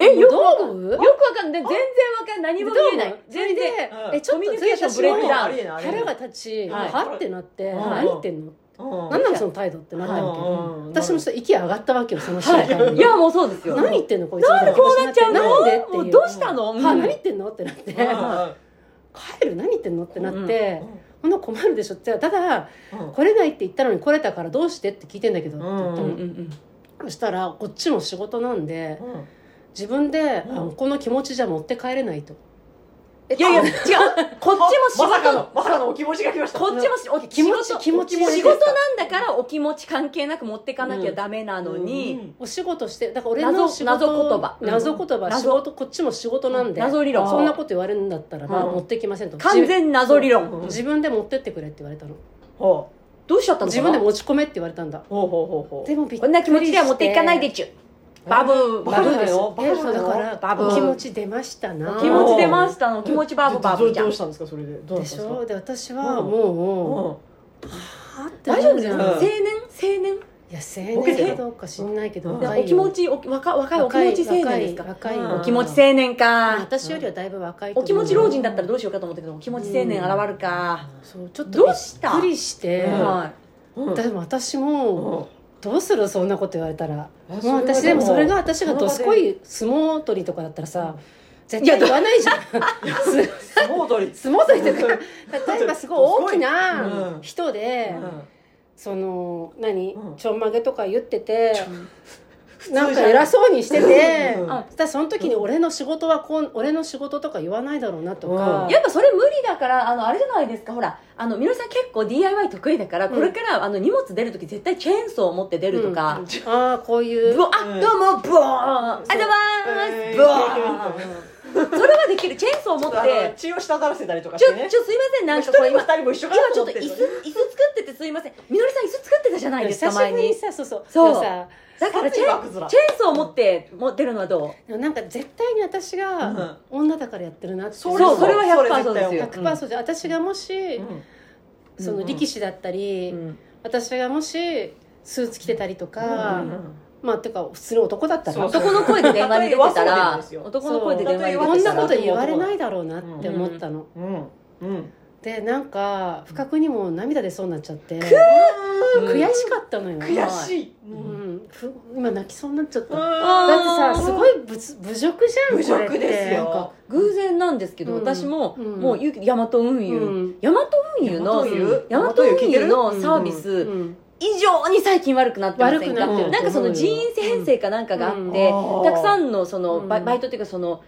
Speaker 3: えよく
Speaker 1: どう思う？
Speaker 3: よくわかんない。全然わかんない。何も見えない。全然。
Speaker 1: えちょっと
Speaker 3: コミュニケーションブレイクダウン。
Speaker 1: 腹が立ち、
Speaker 3: は
Speaker 1: ってなって、
Speaker 2: うん。
Speaker 1: 何言ってんの、
Speaker 2: うん。
Speaker 1: 何なのその態度ってなったわけ、
Speaker 2: うん。
Speaker 1: 私もちょっと息上がったわけよその瞬間に、
Speaker 3: い。やもうそうですよ。
Speaker 1: 何言ってんのこいつ。みたいな
Speaker 3: こうなっちゃうの？
Speaker 1: なんでっていう
Speaker 3: もうどうしたの
Speaker 1: は何言ってんのってなって、
Speaker 2: うん
Speaker 1: 帰る何言ってんのってなって、
Speaker 2: うん
Speaker 1: ほんな困るでしょってただ
Speaker 2: うん
Speaker 1: 来れないって言ったのに来れたからどうしてって聞いてんだけどって言ったの、
Speaker 2: うん
Speaker 3: うんうん
Speaker 1: そしたらこっちも仕事なんで
Speaker 2: うん
Speaker 1: 自分で、
Speaker 2: うん。
Speaker 1: あのこの気持ちじゃ持って帰れないと。
Speaker 3: いやいや違う。こっちも仕
Speaker 2: まさかの
Speaker 3: 事
Speaker 2: まさかのお気持ちが来ました。
Speaker 3: こっちもしお
Speaker 1: 気持ち気持ち
Speaker 3: 仕事なんだからお気持ち関係なく持ってかなきゃダメなの
Speaker 2: う
Speaker 3: に
Speaker 2: ん。
Speaker 1: お仕事してだから俺の
Speaker 3: 謎
Speaker 1: 仕事
Speaker 3: 謎言葉。
Speaker 1: 謎言葉、
Speaker 3: 謎
Speaker 1: 仕事こっちも仕事なんで、
Speaker 3: 謎。理論。
Speaker 1: そんなこと言われるんだったらば、
Speaker 2: うん。
Speaker 1: 持ってきませんと。
Speaker 3: 完全謎理論。
Speaker 2: う。ん。
Speaker 1: 自分で持ってってくれって言われたの。
Speaker 2: ほ
Speaker 3: どうしちゃったの
Speaker 1: 自分で持ち込めって言われたんだ。
Speaker 2: うほうほうほうほう。
Speaker 1: でもびっくりして。
Speaker 3: こんな気持ちでは持っていかないでちゅバブー。
Speaker 1: バブー。です
Speaker 2: バブ
Speaker 1: だから
Speaker 3: バブ
Speaker 1: 気持ち出ましたな。
Speaker 3: お気持ち出ましたの。気持ちバブバブじゃん。
Speaker 2: どうしたんですかそれで。どうだったんですか？
Speaker 1: でしょ？で私は
Speaker 2: うん。
Speaker 1: もはあって
Speaker 3: 大丈夫ですか、
Speaker 2: うん。
Speaker 3: 青年？青年？
Speaker 1: いや青年かどうか知んないけど
Speaker 3: お気持ちお若若いお気持ち青年ですか？
Speaker 1: 若い
Speaker 3: お気持ち青年か。
Speaker 1: 私よりはだいぶ若いと
Speaker 3: お気持ち老人だったらどうしようかと思ったけどお気持ち青年現るか、
Speaker 1: そうちょっと
Speaker 3: どうした
Speaker 1: びっくりして、
Speaker 2: うん。
Speaker 3: は
Speaker 2: うん。
Speaker 1: でも私も、どうする？そんなこと言われたら。
Speaker 2: え
Speaker 1: もう私でもそれが私がどすこい相撲取りとかだったらさ絶対言わないじゃん。す
Speaker 2: 相撲取り。
Speaker 1: 相撲取りとか。例えばすごい大き
Speaker 2: う
Speaker 1: なん。人で、その何、
Speaker 2: うん。
Speaker 1: ちょんまげとか言っててなんか偉そうにしてて、
Speaker 2: うん。
Speaker 1: あそしたらその時に俺の仕事はこう俺の仕事とか言わないだろうなとか、
Speaker 2: うん。
Speaker 3: い、やっぱそれ無理だからあのあれじゃないですかほらあのみのりさん結構 DIY 得意だから、
Speaker 1: うん。
Speaker 3: これからあの荷物出る時絶対チェーンソー持って出るとか、
Speaker 1: ああこういう。
Speaker 3: あ、
Speaker 2: うん。
Speaker 3: どうもブワーありがとう。ございます。ブワー。それはできる。チェーンソー持って。
Speaker 2: 血を滴らせたりとか
Speaker 3: ちょ
Speaker 2: してね。
Speaker 3: ちょすいません。なん
Speaker 2: 一人も
Speaker 3: かこう今
Speaker 2: 二人も一緒か
Speaker 3: 今
Speaker 2: なと思って
Speaker 3: ちょっと椅子椅子作っててすいません。みのりさん椅子作ってたじゃないですか
Speaker 1: 久しぶりに
Speaker 3: 前に。
Speaker 1: さそうそう。
Speaker 3: そう。
Speaker 1: さ
Speaker 3: だからチェーンソー持って持ってるのはどう？
Speaker 1: でもなんか絶対に私が女だからやってるなって、
Speaker 2: そう
Speaker 3: そうそれは
Speaker 2: それ
Speaker 3: 100%そうですよ。
Speaker 2: 絶
Speaker 1: 100%そうで私がもし、
Speaker 2: うん。
Speaker 1: その力士だったり、
Speaker 3: うん。
Speaker 1: 私がもしスーツ着てたりとか、
Speaker 2: うん
Speaker 1: まあてか普通に男だったら。
Speaker 2: そう
Speaker 3: 男の声で電話に出てたら
Speaker 2: そうそう
Speaker 3: 男の声で電話に出
Speaker 1: こんな
Speaker 3: てたら。
Speaker 1: こと言われないだろうなって思ったの、
Speaker 2: うん。うん。
Speaker 1: でなんか不覚にも涙出そうになっちゃって、
Speaker 3: うん。
Speaker 1: 悔しかったのよ、
Speaker 2: 悔しい。
Speaker 1: うん、ふ今泣きそうになっちゃった、だ
Speaker 2: だ
Speaker 1: ってさすごい侮侮辱じゃん
Speaker 2: 侮辱ですよ。
Speaker 1: なんか
Speaker 3: 偶然なんですけど、
Speaker 1: うん。
Speaker 3: 私も、
Speaker 1: うん。
Speaker 3: もうゆ大和運輸、
Speaker 1: うん。
Speaker 3: 大和運輸の
Speaker 2: 大和運輸？
Speaker 3: 大和運輸のサービス、
Speaker 1: うん。
Speaker 3: 異常に最近悪くなってませんか？
Speaker 1: 悪くなってる。
Speaker 3: なんかその人員編成かなんかがあって、
Speaker 2: うん。
Speaker 3: たくさんのそのバイ
Speaker 1: うん。
Speaker 3: バイトっていうかその
Speaker 2: うん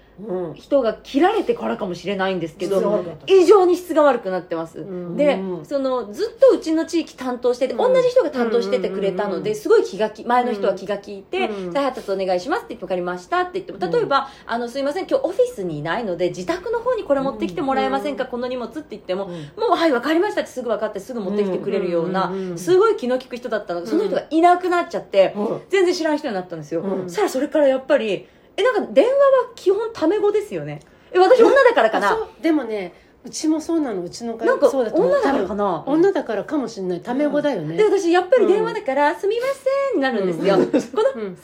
Speaker 3: 人が切られてからかもしれないんですけど、異常に質が悪くなってます、
Speaker 1: うん
Speaker 3: で、
Speaker 2: うん。
Speaker 3: そのずっとうちの地域担当してて、
Speaker 1: うん。
Speaker 3: 同じ人が担当しててくれたので、
Speaker 1: うん
Speaker 3: すごい気がき前の人は気が利いて、
Speaker 1: うん。
Speaker 3: 再配達お願いしますって言って分かりましたって言っても例えば、あのすいません今日オフィスにいないので自宅の方にこれ持ってきてもらえませんか、この荷物って言っても、もうはい分かりましたってすぐ分かってすぐ持ってきてくれるような、すごい気の利く人だったの。がその人がいなくなっちゃって、
Speaker 2: うん。
Speaker 3: 全然知らん人になったんですよ、
Speaker 2: うん。
Speaker 3: そしたらそれからやっぱりえなんか電話は基本タメ語ですよね。え私女だからかな。
Speaker 1: でもねうちもそうなの。うちの会
Speaker 3: なんか
Speaker 1: そうだと思う。
Speaker 3: 女だからかな
Speaker 1: 女だからかもしれない。タメ語だよね、
Speaker 3: で私やっぱり電話だから「すみません」になるんですよ、
Speaker 1: うん。
Speaker 3: この「3時の荷物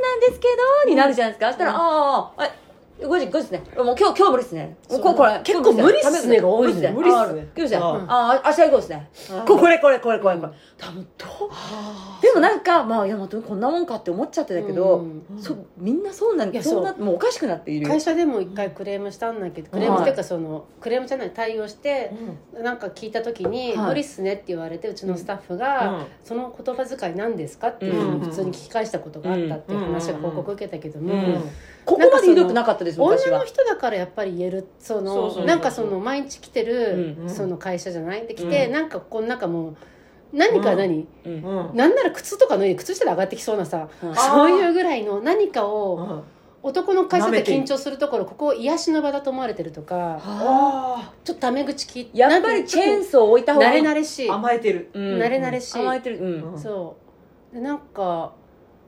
Speaker 3: なんですけど」になるじゃないですか、そしたら「
Speaker 1: うん
Speaker 3: あああ5時5時ですね。もう今日今日無理ですね。
Speaker 1: そう
Speaker 3: ここれ
Speaker 1: 結構無理っすね。が多い
Speaker 3: ね。
Speaker 2: 無理っすね。
Speaker 3: あ無理っすね。
Speaker 2: うん。
Speaker 3: ああ明日行こうですね。ここれこれこれこれこれ。多分どう？でもなんかまあいやまあこんなもんかって思っちゃってたけど、
Speaker 1: うん。
Speaker 3: そみんなそうなん
Speaker 1: いや
Speaker 3: そう。なもうおかしくなっている
Speaker 1: 会社でも一回クレームしたんだけどクレームっていうかそのクレームじゃない対応してなんか聞いた時に「
Speaker 3: はい。
Speaker 1: 無理っすね」って言われてうちのスタッフが「その言葉遣い何ですか?」っていうふうに普通に聞き返したことがあったっていう話を報告受けたけども、
Speaker 3: うん。ここまでひどくなかったです昔は
Speaker 1: 女の人だからやっぱり言える。その
Speaker 2: そうそうそう
Speaker 1: なんかその毎日来てる、
Speaker 2: うん
Speaker 1: その会社じゃないで来て、
Speaker 2: うん。
Speaker 1: なんかこの中もう何か何、
Speaker 3: うん。
Speaker 2: うん。
Speaker 1: なんなら靴とか脱いで靴下で上がってきそうなさ、
Speaker 3: うん。
Speaker 1: そういうぐらいの何か
Speaker 2: う
Speaker 1: を
Speaker 2: ん。
Speaker 1: 男の会社で緊張するところここ癒しの場だと思われてるとか
Speaker 2: あ。
Speaker 1: ちょっとタメ口聞いて
Speaker 3: やっぱりチェーンソー置いた方
Speaker 1: 慣
Speaker 3: がいい。
Speaker 1: れ慣れしい。
Speaker 2: あ甘えてる
Speaker 3: うん。
Speaker 1: 慣れ慣れしい。
Speaker 3: 甘えてる。うん
Speaker 2: うん。
Speaker 1: そう。でなんか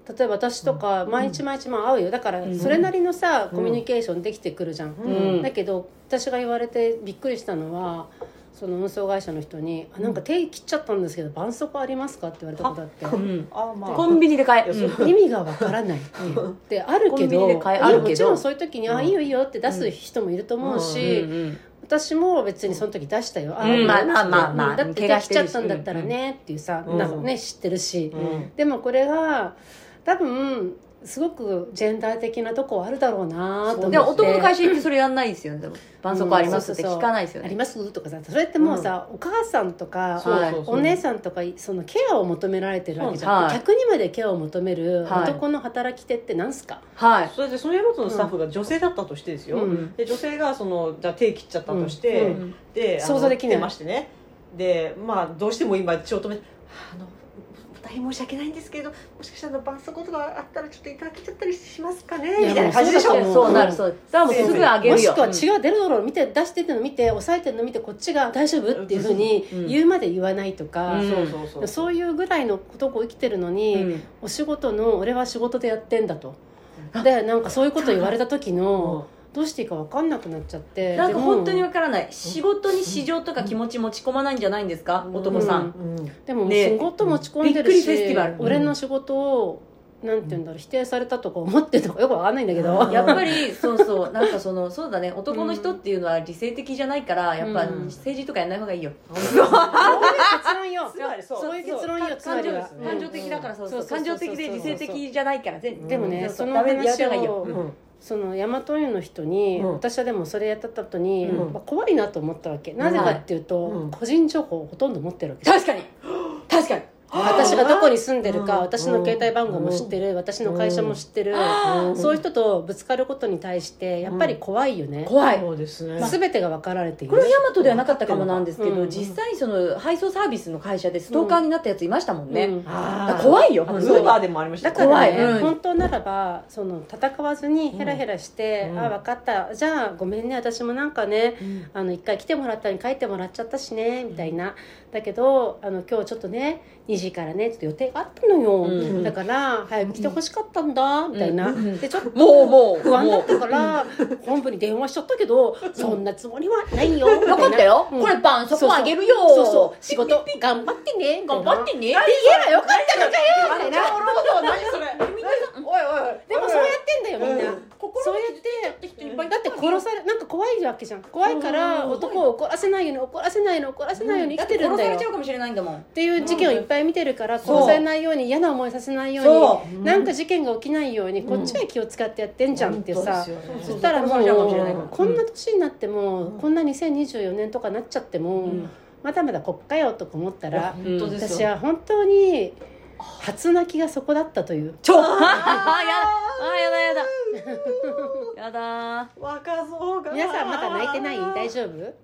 Speaker 1: 例えば私とか毎日毎日まあ会うよ。だから
Speaker 3: うん。
Speaker 1: それなりのさ、
Speaker 2: うん。
Speaker 1: コミュニケーションできてくるじゃん、
Speaker 3: うん。
Speaker 1: だけど私が言われてびっくりしたのはその運送会社の人に「あなんか手切っちゃったんですけど絆創膏ありますか?」って言われたことあって。
Speaker 3: う。ん。
Speaker 2: あまあ。
Speaker 3: コンビニで買え。
Speaker 2: う。
Speaker 1: 意味がわからない。ってあるけど
Speaker 3: あるけど。
Speaker 1: もちろんそういう時に「
Speaker 2: うん。
Speaker 1: あいいよいいよ」って出す人もいると思う
Speaker 3: うん
Speaker 1: し、
Speaker 3: うん
Speaker 1: 私も別にその時出したよ「あ
Speaker 3: うん。まあ
Speaker 1: うん
Speaker 3: まあまあまあ
Speaker 1: だって手
Speaker 3: 怪我し
Speaker 1: ちゃったんだったらね」っていうさ、
Speaker 2: うん。
Speaker 1: なんかね知ってるし、
Speaker 2: うん。
Speaker 1: でもこれが多分すごくジェンダー的なとこあるだろうなと思って。
Speaker 3: でも男の会社行ってそれやんないですよね。でも絆創膏ありますって聞かないですよね。
Speaker 1: あります？とかさそれってもうさ、お母さんとか
Speaker 2: そうそうそう。
Speaker 1: お姉さんとかそのケアを求められてるわけじゃん、
Speaker 3: はい。
Speaker 1: 客にまでケアを求める
Speaker 3: はい。
Speaker 1: 男の働き手ってなんすか、
Speaker 3: はい。
Speaker 2: それでその山本のスタッフが女性だったとしてですよ、
Speaker 1: うん。
Speaker 2: で女性がそのじゃあ手切っちゃったとして、
Speaker 1: うん。
Speaker 3: うん。
Speaker 2: で
Speaker 1: 想像できない。
Speaker 2: ましてねでまあどうしても今血を止めはああの大変申し訳ないんですけれどもしかしたら絆創膏とかあったらちょっといただけちゃったりしますかねみたいな感じでしょ？
Speaker 1: もう
Speaker 3: そうなるそう。だからもうすぐあげるよ。
Speaker 1: もしくは血が出るだろう見て出してってるの見て押さえてるの見てこっちが大丈夫っていうふうに
Speaker 3: うん
Speaker 1: 言うまで言わないとか、
Speaker 3: うん。
Speaker 2: そう
Speaker 1: いうぐらいのとこ生きてるのに、
Speaker 3: うん。
Speaker 1: お仕事の俺は仕事でやってんだと。でなんかそういうこと言われた時の、どうしていいか分かんなくなっちゃって
Speaker 3: なんか本当に
Speaker 1: でも
Speaker 3: わからない。仕事に市場とか気持ち持ち込まないんじゃないんですか？男さん。
Speaker 2: うん。
Speaker 1: でも
Speaker 3: ね。
Speaker 1: 仕事持ち込んでるし、
Speaker 3: びっくりフェスティバル。
Speaker 1: 俺の仕事をなんて言うんだろう否定されたとか思ってるのかよく分かんないんだけど、
Speaker 2: うん。
Speaker 3: やっぱりそうそう。なんかそのそうだね。男の人っていうのは理性的じゃないからやっぱ
Speaker 1: うん。
Speaker 3: 政治とかやんない方がいいよ。
Speaker 1: そういう結論よ。
Speaker 2: つまりそう。
Speaker 1: そういう結論よ
Speaker 2: 感情
Speaker 3: 感情的だからそうそう。
Speaker 1: そうそう
Speaker 3: 感情的で理性的じゃないから全
Speaker 1: でもね
Speaker 3: そう
Speaker 1: その話
Speaker 3: った方がいいよ。
Speaker 1: を
Speaker 2: うん
Speaker 1: その大和湯の人に、
Speaker 2: うん。
Speaker 1: 私はでもそれやった後に、
Speaker 2: うん。
Speaker 1: まあ、怖いなと思ったわけ。なぜかっていうと、
Speaker 2: うん。
Speaker 1: 個人情報をほとんど持ってるわけ。
Speaker 3: 確かに。確かに
Speaker 1: 私がどこに住んでるか、
Speaker 2: うん。
Speaker 1: 私の携帯番号も知ってる、私の会社も知ってる、
Speaker 2: うん。
Speaker 1: そういう人とぶつかることに対してやっぱり怖いよね、
Speaker 3: 怖い。
Speaker 2: そうですね。
Speaker 1: 全てが分かられている
Speaker 3: これはヤマトではなかったかもなんですけど、
Speaker 1: うん。
Speaker 3: 実際その配送サービスの会社でストーカーになったやついましたもんね、怖いよ
Speaker 2: ウーバーでもありました。
Speaker 1: だからね、本当ならばその戦わずにヘラヘラして、
Speaker 2: うん。
Speaker 1: あ分かった。じゃあごめんね私もなんかね
Speaker 2: うん。
Speaker 1: あの一回来てもらったのに帰ってもらっちゃったしねみたいな。だけどあの今日ちょっとね2時からねちょっと予定があったのよ、
Speaker 3: うん。
Speaker 1: だから早く来てほしかったんだみたいな、
Speaker 3: うん。
Speaker 1: でちょっと
Speaker 3: もうもう
Speaker 1: 不安だったから本部に電話しちゃったけどそんなつもりはないよ
Speaker 3: 分かったよ、
Speaker 1: うん。
Speaker 3: これパンそこあげるよ。
Speaker 1: そうそう。仕事。頑張ってね
Speaker 3: 頑張ってね。って言えばよかったのかよ
Speaker 1: みたいなでもそうやってんだよみんな、
Speaker 2: うん。
Speaker 1: そうやって。だって殺されなんか怖いわけじゃん。怖いから男を怒らせないように怒らせないように怒らせないように生きてるんだよ、
Speaker 3: 殺されちゃうかもしれないんだもん。
Speaker 1: っていう事件をいっぱい見てるから殺されないように嫌な思いさせないよ
Speaker 3: そう。
Speaker 1: になんか事件が起きないようにこっちは気を使ってやってんじゃんってさ。
Speaker 2: 本当ですよね
Speaker 1: そしたらも
Speaker 3: う
Speaker 1: こんな年になってもこんな2024年とかなっちゃっても
Speaker 3: ん。
Speaker 1: まだまだこっかよとか思ったら私は本当に初泣きがそこだったという。
Speaker 3: ちょあー。やだ。あーやだやだ。やだ
Speaker 2: 若造が。
Speaker 1: 皆さんまだ泣いてない？大丈夫？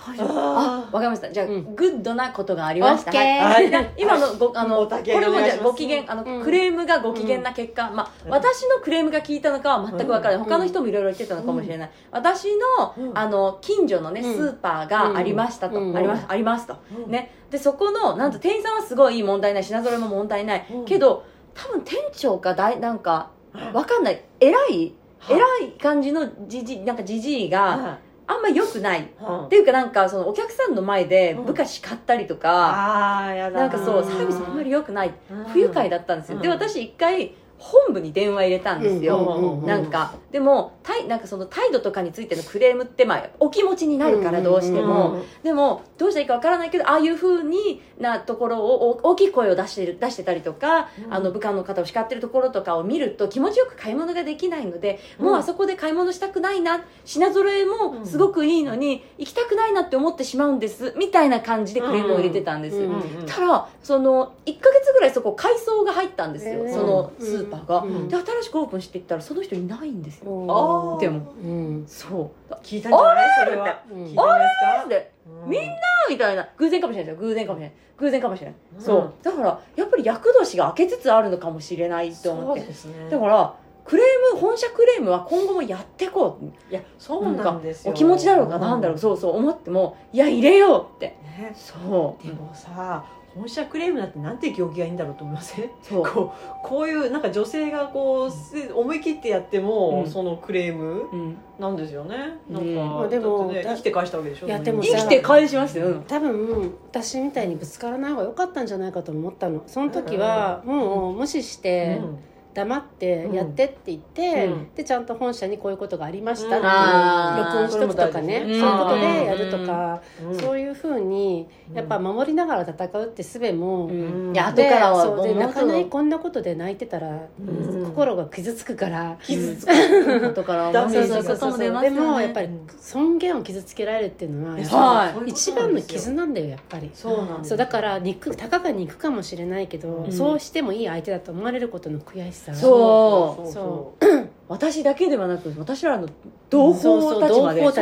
Speaker 3: あわかりました。じゃあ、
Speaker 1: うん。
Speaker 3: グッドなことがありました。はい、はい。今のごあの
Speaker 2: おたけ
Speaker 3: これもじゃご機嫌あの、
Speaker 1: うん。
Speaker 3: クレームがご機嫌な結果、まあ、
Speaker 2: うん。
Speaker 3: 私のクレームが効いたのかは全くわからない、
Speaker 1: うん。
Speaker 3: 他の人もいろいろ言ってたのかもしれない、私の,、
Speaker 2: うん。
Speaker 3: あの近所のね
Speaker 1: うん。
Speaker 3: スーパーがありましたと、
Speaker 1: うん。
Speaker 3: ありますありますと、
Speaker 2: うん。
Speaker 3: ね。でそこのなんと店員さんはすごい問題ない品揃えも問題ない、
Speaker 2: うん。
Speaker 3: けど多分店長かだいなんかわかんない。偉い偉い感じのじじなんかじじいがあんま良くない。っていうかなんかそのお客さんの前で部下叱ったりとか、
Speaker 2: ああやだ。
Speaker 3: なんかそう
Speaker 1: うん。
Speaker 3: サービスあんまり良くない。
Speaker 2: うん。
Speaker 3: 不愉快だったんですよ、
Speaker 2: うん。
Speaker 3: で私一回本部に電話入れたんですよ、
Speaker 2: うん
Speaker 3: なんか。でも態なんかその態度とかについてのクレームってまあお気持ちになるからどうしても、
Speaker 2: うん
Speaker 3: でもどうしたらいいかわからないけどああいうふうになところをお大きい声を出してる出してたりとか、
Speaker 2: うん。
Speaker 3: あの部下の方を叱ってるところとかを見ると気持ちよく買い物ができないので、もうあそこで買い物したくないな品揃えもすごくいいのに、行きたくないなって思ってしまうんですみたいな感じでクレームを入れてたんです。たらその1か月ぐらいそこ改装が入ったんですよ、そのスーパーが、
Speaker 1: うん。
Speaker 3: で新しくオープンしていったらその人いないんですよ。
Speaker 2: あー
Speaker 3: でも。
Speaker 1: うん。
Speaker 3: そう。
Speaker 2: 聞いたんじゃない？それは。
Speaker 1: うん
Speaker 2: 聞いたんじゃないです
Speaker 3: で
Speaker 2: か
Speaker 3: みんなみたいな。偶然かもしれないですよ。偶然かもしれない。偶然かもしれない、
Speaker 2: うん。
Speaker 3: そう。だからやっぱり厄年が明けつつあるのかもしれないと思って。
Speaker 2: そうですね。
Speaker 3: だからクレーム本社クレームは今後もやっていこう。
Speaker 2: いやそうなんですよ。
Speaker 3: お気持ちだろうかなんだろう。そうそう思ってもいや入れようって。
Speaker 2: ね。
Speaker 3: そう。
Speaker 2: でもさ本社クレームなんてなんて行儀がいいんだろうと思いません？
Speaker 3: そう。
Speaker 2: こうこういうなんか女性がこうせ思い切ってやっても、
Speaker 3: うん
Speaker 2: そのクレーム
Speaker 3: うん。
Speaker 2: なんですよね。なんか、
Speaker 3: うん
Speaker 1: まあでも
Speaker 2: だってね生きて返したわけでしょ？
Speaker 1: いやでも
Speaker 3: 生きて返しましたよ、うん。
Speaker 1: 多分私みたいにぶつからない方が良かったんじゃないかと思ったの。その時はもう無視して
Speaker 2: うん
Speaker 1: 黙ってやってって言って、
Speaker 2: うん。
Speaker 1: でちゃんと本社にこういうことがありましたって録音しとくとかね
Speaker 3: そ
Speaker 1: ういうことでやるとか、
Speaker 2: うん。
Speaker 1: そういうふうにやっぱ守りながら戦うって術も、
Speaker 3: うん。
Speaker 2: うん。
Speaker 3: いや後
Speaker 1: で
Speaker 3: からは
Speaker 1: そうで
Speaker 3: もう
Speaker 1: 泣かないこんなことで泣いてたら、
Speaker 2: うん。
Speaker 1: 心が傷つくから。
Speaker 3: 傷つく。後から
Speaker 2: ダメ
Speaker 3: 思う
Speaker 1: そうそう。そうそう
Speaker 3: ことも出ます
Speaker 1: でもやっぱり尊厳を傷つけられるっていうのは一番の傷なんだよやっぱり。
Speaker 2: そうなんです
Speaker 1: そうだから肉たかが肉かもしれないけど、
Speaker 3: うん。
Speaker 1: そうしてもいい相手だと思われることの悔しさ
Speaker 3: そう。
Speaker 2: そ
Speaker 3: 私だけではなく私らの同胞たちまで。
Speaker 1: 同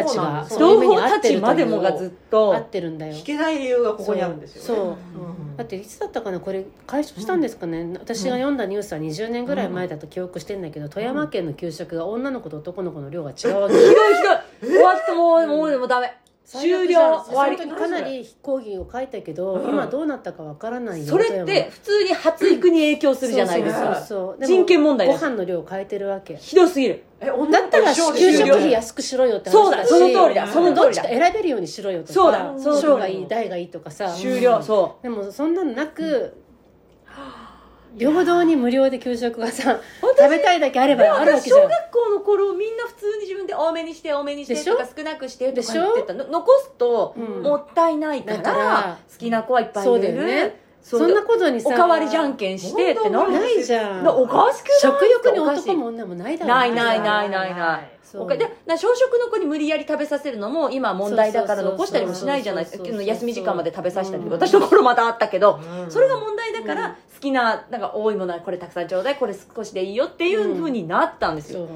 Speaker 1: 胞たち
Speaker 3: までもがずっと
Speaker 1: 合ってるんだよ。
Speaker 2: 引けない理由がここにあるんですよね。
Speaker 1: そう。
Speaker 2: うん。
Speaker 1: だっていつだったかなこれ解消したんですかね、私が読んだニュースは20年ぐらい前だと記憶してんだけど、富山県の給食が女の子と男の子の量が違うわけ、
Speaker 3: ひどいひどい。終わった。もうもうもうダメ終了。終わり。
Speaker 1: かなり講義を書いたけど、
Speaker 2: うん。
Speaker 1: 今どうなったかわからないよ
Speaker 3: それって普通に発育に影響するじゃないです
Speaker 1: そう
Speaker 3: か
Speaker 1: そうそう。でも
Speaker 3: 人権問題
Speaker 1: ご
Speaker 3: です
Speaker 1: 飯の量を変えてるわけ。
Speaker 3: ひどすぎる。
Speaker 2: え女
Speaker 1: だったら給食費安くしろよって話だし。
Speaker 3: そうだその通りだその
Speaker 1: どっちか選べるようにしろよとか。
Speaker 3: そうだ
Speaker 1: 小がいい大がいいとかさ。
Speaker 3: 終了そ
Speaker 1: でもそんなのなく、平等に無料で給食がさ
Speaker 3: 私
Speaker 1: 食べたいだけあればあるわけじゃん。
Speaker 3: 小学校の頃みんな普通に自分で多めにして多めにしてとか少なくしてと
Speaker 1: でしょ
Speaker 3: か言ってた。の残すと
Speaker 1: うん。
Speaker 3: もったいないから,、好きな子はいっぱい
Speaker 1: そうだ
Speaker 3: 入れる
Speaker 1: よね
Speaker 3: そ
Speaker 1: んなことにさ
Speaker 3: おかわりじゃんけんしてってなる
Speaker 1: ないじゃん。
Speaker 3: なおかしくない
Speaker 1: 食欲に男も女もないだろ
Speaker 3: な。いないないない。ないおかでな小食の子に無理やり食べさせるのも今問題だから残したりもしないじゃない。ですか休み時間まで食べさせたりとか、
Speaker 1: うん
Speaker 3: 私の頃まだあったけど、
Speaker 2: うん。
Speaker 3: それが問題だから好きななんか多いものはこれたくさんちょうだいこれ少しでいいよっていうふうになったんですよ、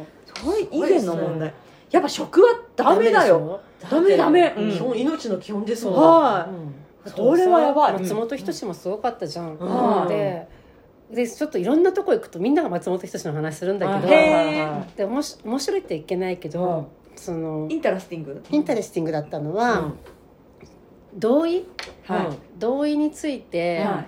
Speaker 1: そ
Speaker 3: れ以前の問題。
Speaker 2: 題
Speaker 3: やっぱ食はダメだよ。ダメダメうん。
Speaker 2: 基本命の基本ですもん。
Speaker 3: はい。
Speaker 2: うん
Speaker 3: それはやばい。
Speaker 1: 松本人志もすごかったじゃん、
Speaker 2: うん。
Speaker 1: ででちょっといろんなとこ行くとみんなが松本人志の話するんだけどでおもし面白いっていけないけど、その interesting？interesting だったのは、
Speaker 2: うん。
Speaker 1: 同意？
Speaker 3: はい、
Speaker 1: 同意について、
Speaker 3: は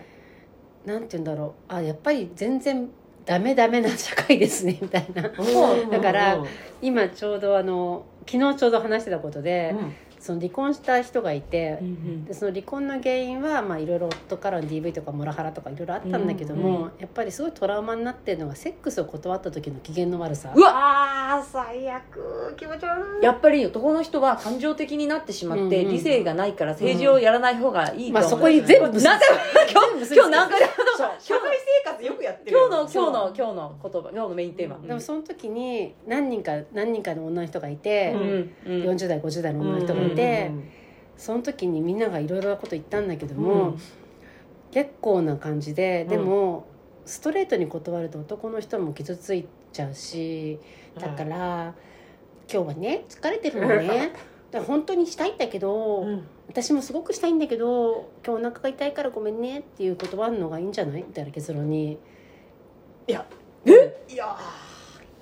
Speaker 1: なんて言うんだろう。あやっぱり全然ダメダメな社会ですねみたいな。
Speaker 2: うん。
Speaker 1: だから
Speaker 2: うん
Speaker 1: 今ちょうどあの昨日ちょうど話してたことで、
Speaker 2: うん
Speaker 1: その離婚した人がいて、
Speaker 3: い、うん。
Speaker 1: でその離婚の原因はまあいろいろ夫からの DV とかモラハラとかいろいろあったんだけども、
Speaker 3: うん
Speaker 1: やっぱりすごいトラウマになってるのがセックスを断った時の機嫌の悪さ。
Speaker 3: うわ
Speaker 2: あー最悪気持ち悪い
Speaker 3: やっぱり男の人は感情的になってしまって、
Speaker 1: うんうん
Speaker 3: 理性がないから政治をやらない方がいいと思う、
Speaker 1: まあそこに全部
Speaker 3: なんで今日今日何回で
Speaker 2: 社会生活よくやってる。
Speaker 3: 今日の今日の今日の言葉今日のメインテーマ、
Speaker 1: でもその時に何人か何人かの女の人がいて、
Speaker 3: うん。うん。
Speaker 1: 40代50代の女の人がいて、その時にみんながいろいろなこと言ったんだけども、結構な感じででも、ストレートに断ると男の人も傷ついちゃうしだから、今日はね疲れてるのね。だ本当にしたいんだけど、
Speaker 2: うん。
Speaker 1: 私もすごくしたいんだけど今日お腹が痛いからごめんねっていう断るのがいいんじゃない？みたいな結論に。
Speaker 2: いや。
Speaker 3: え？
Speaker 2: いや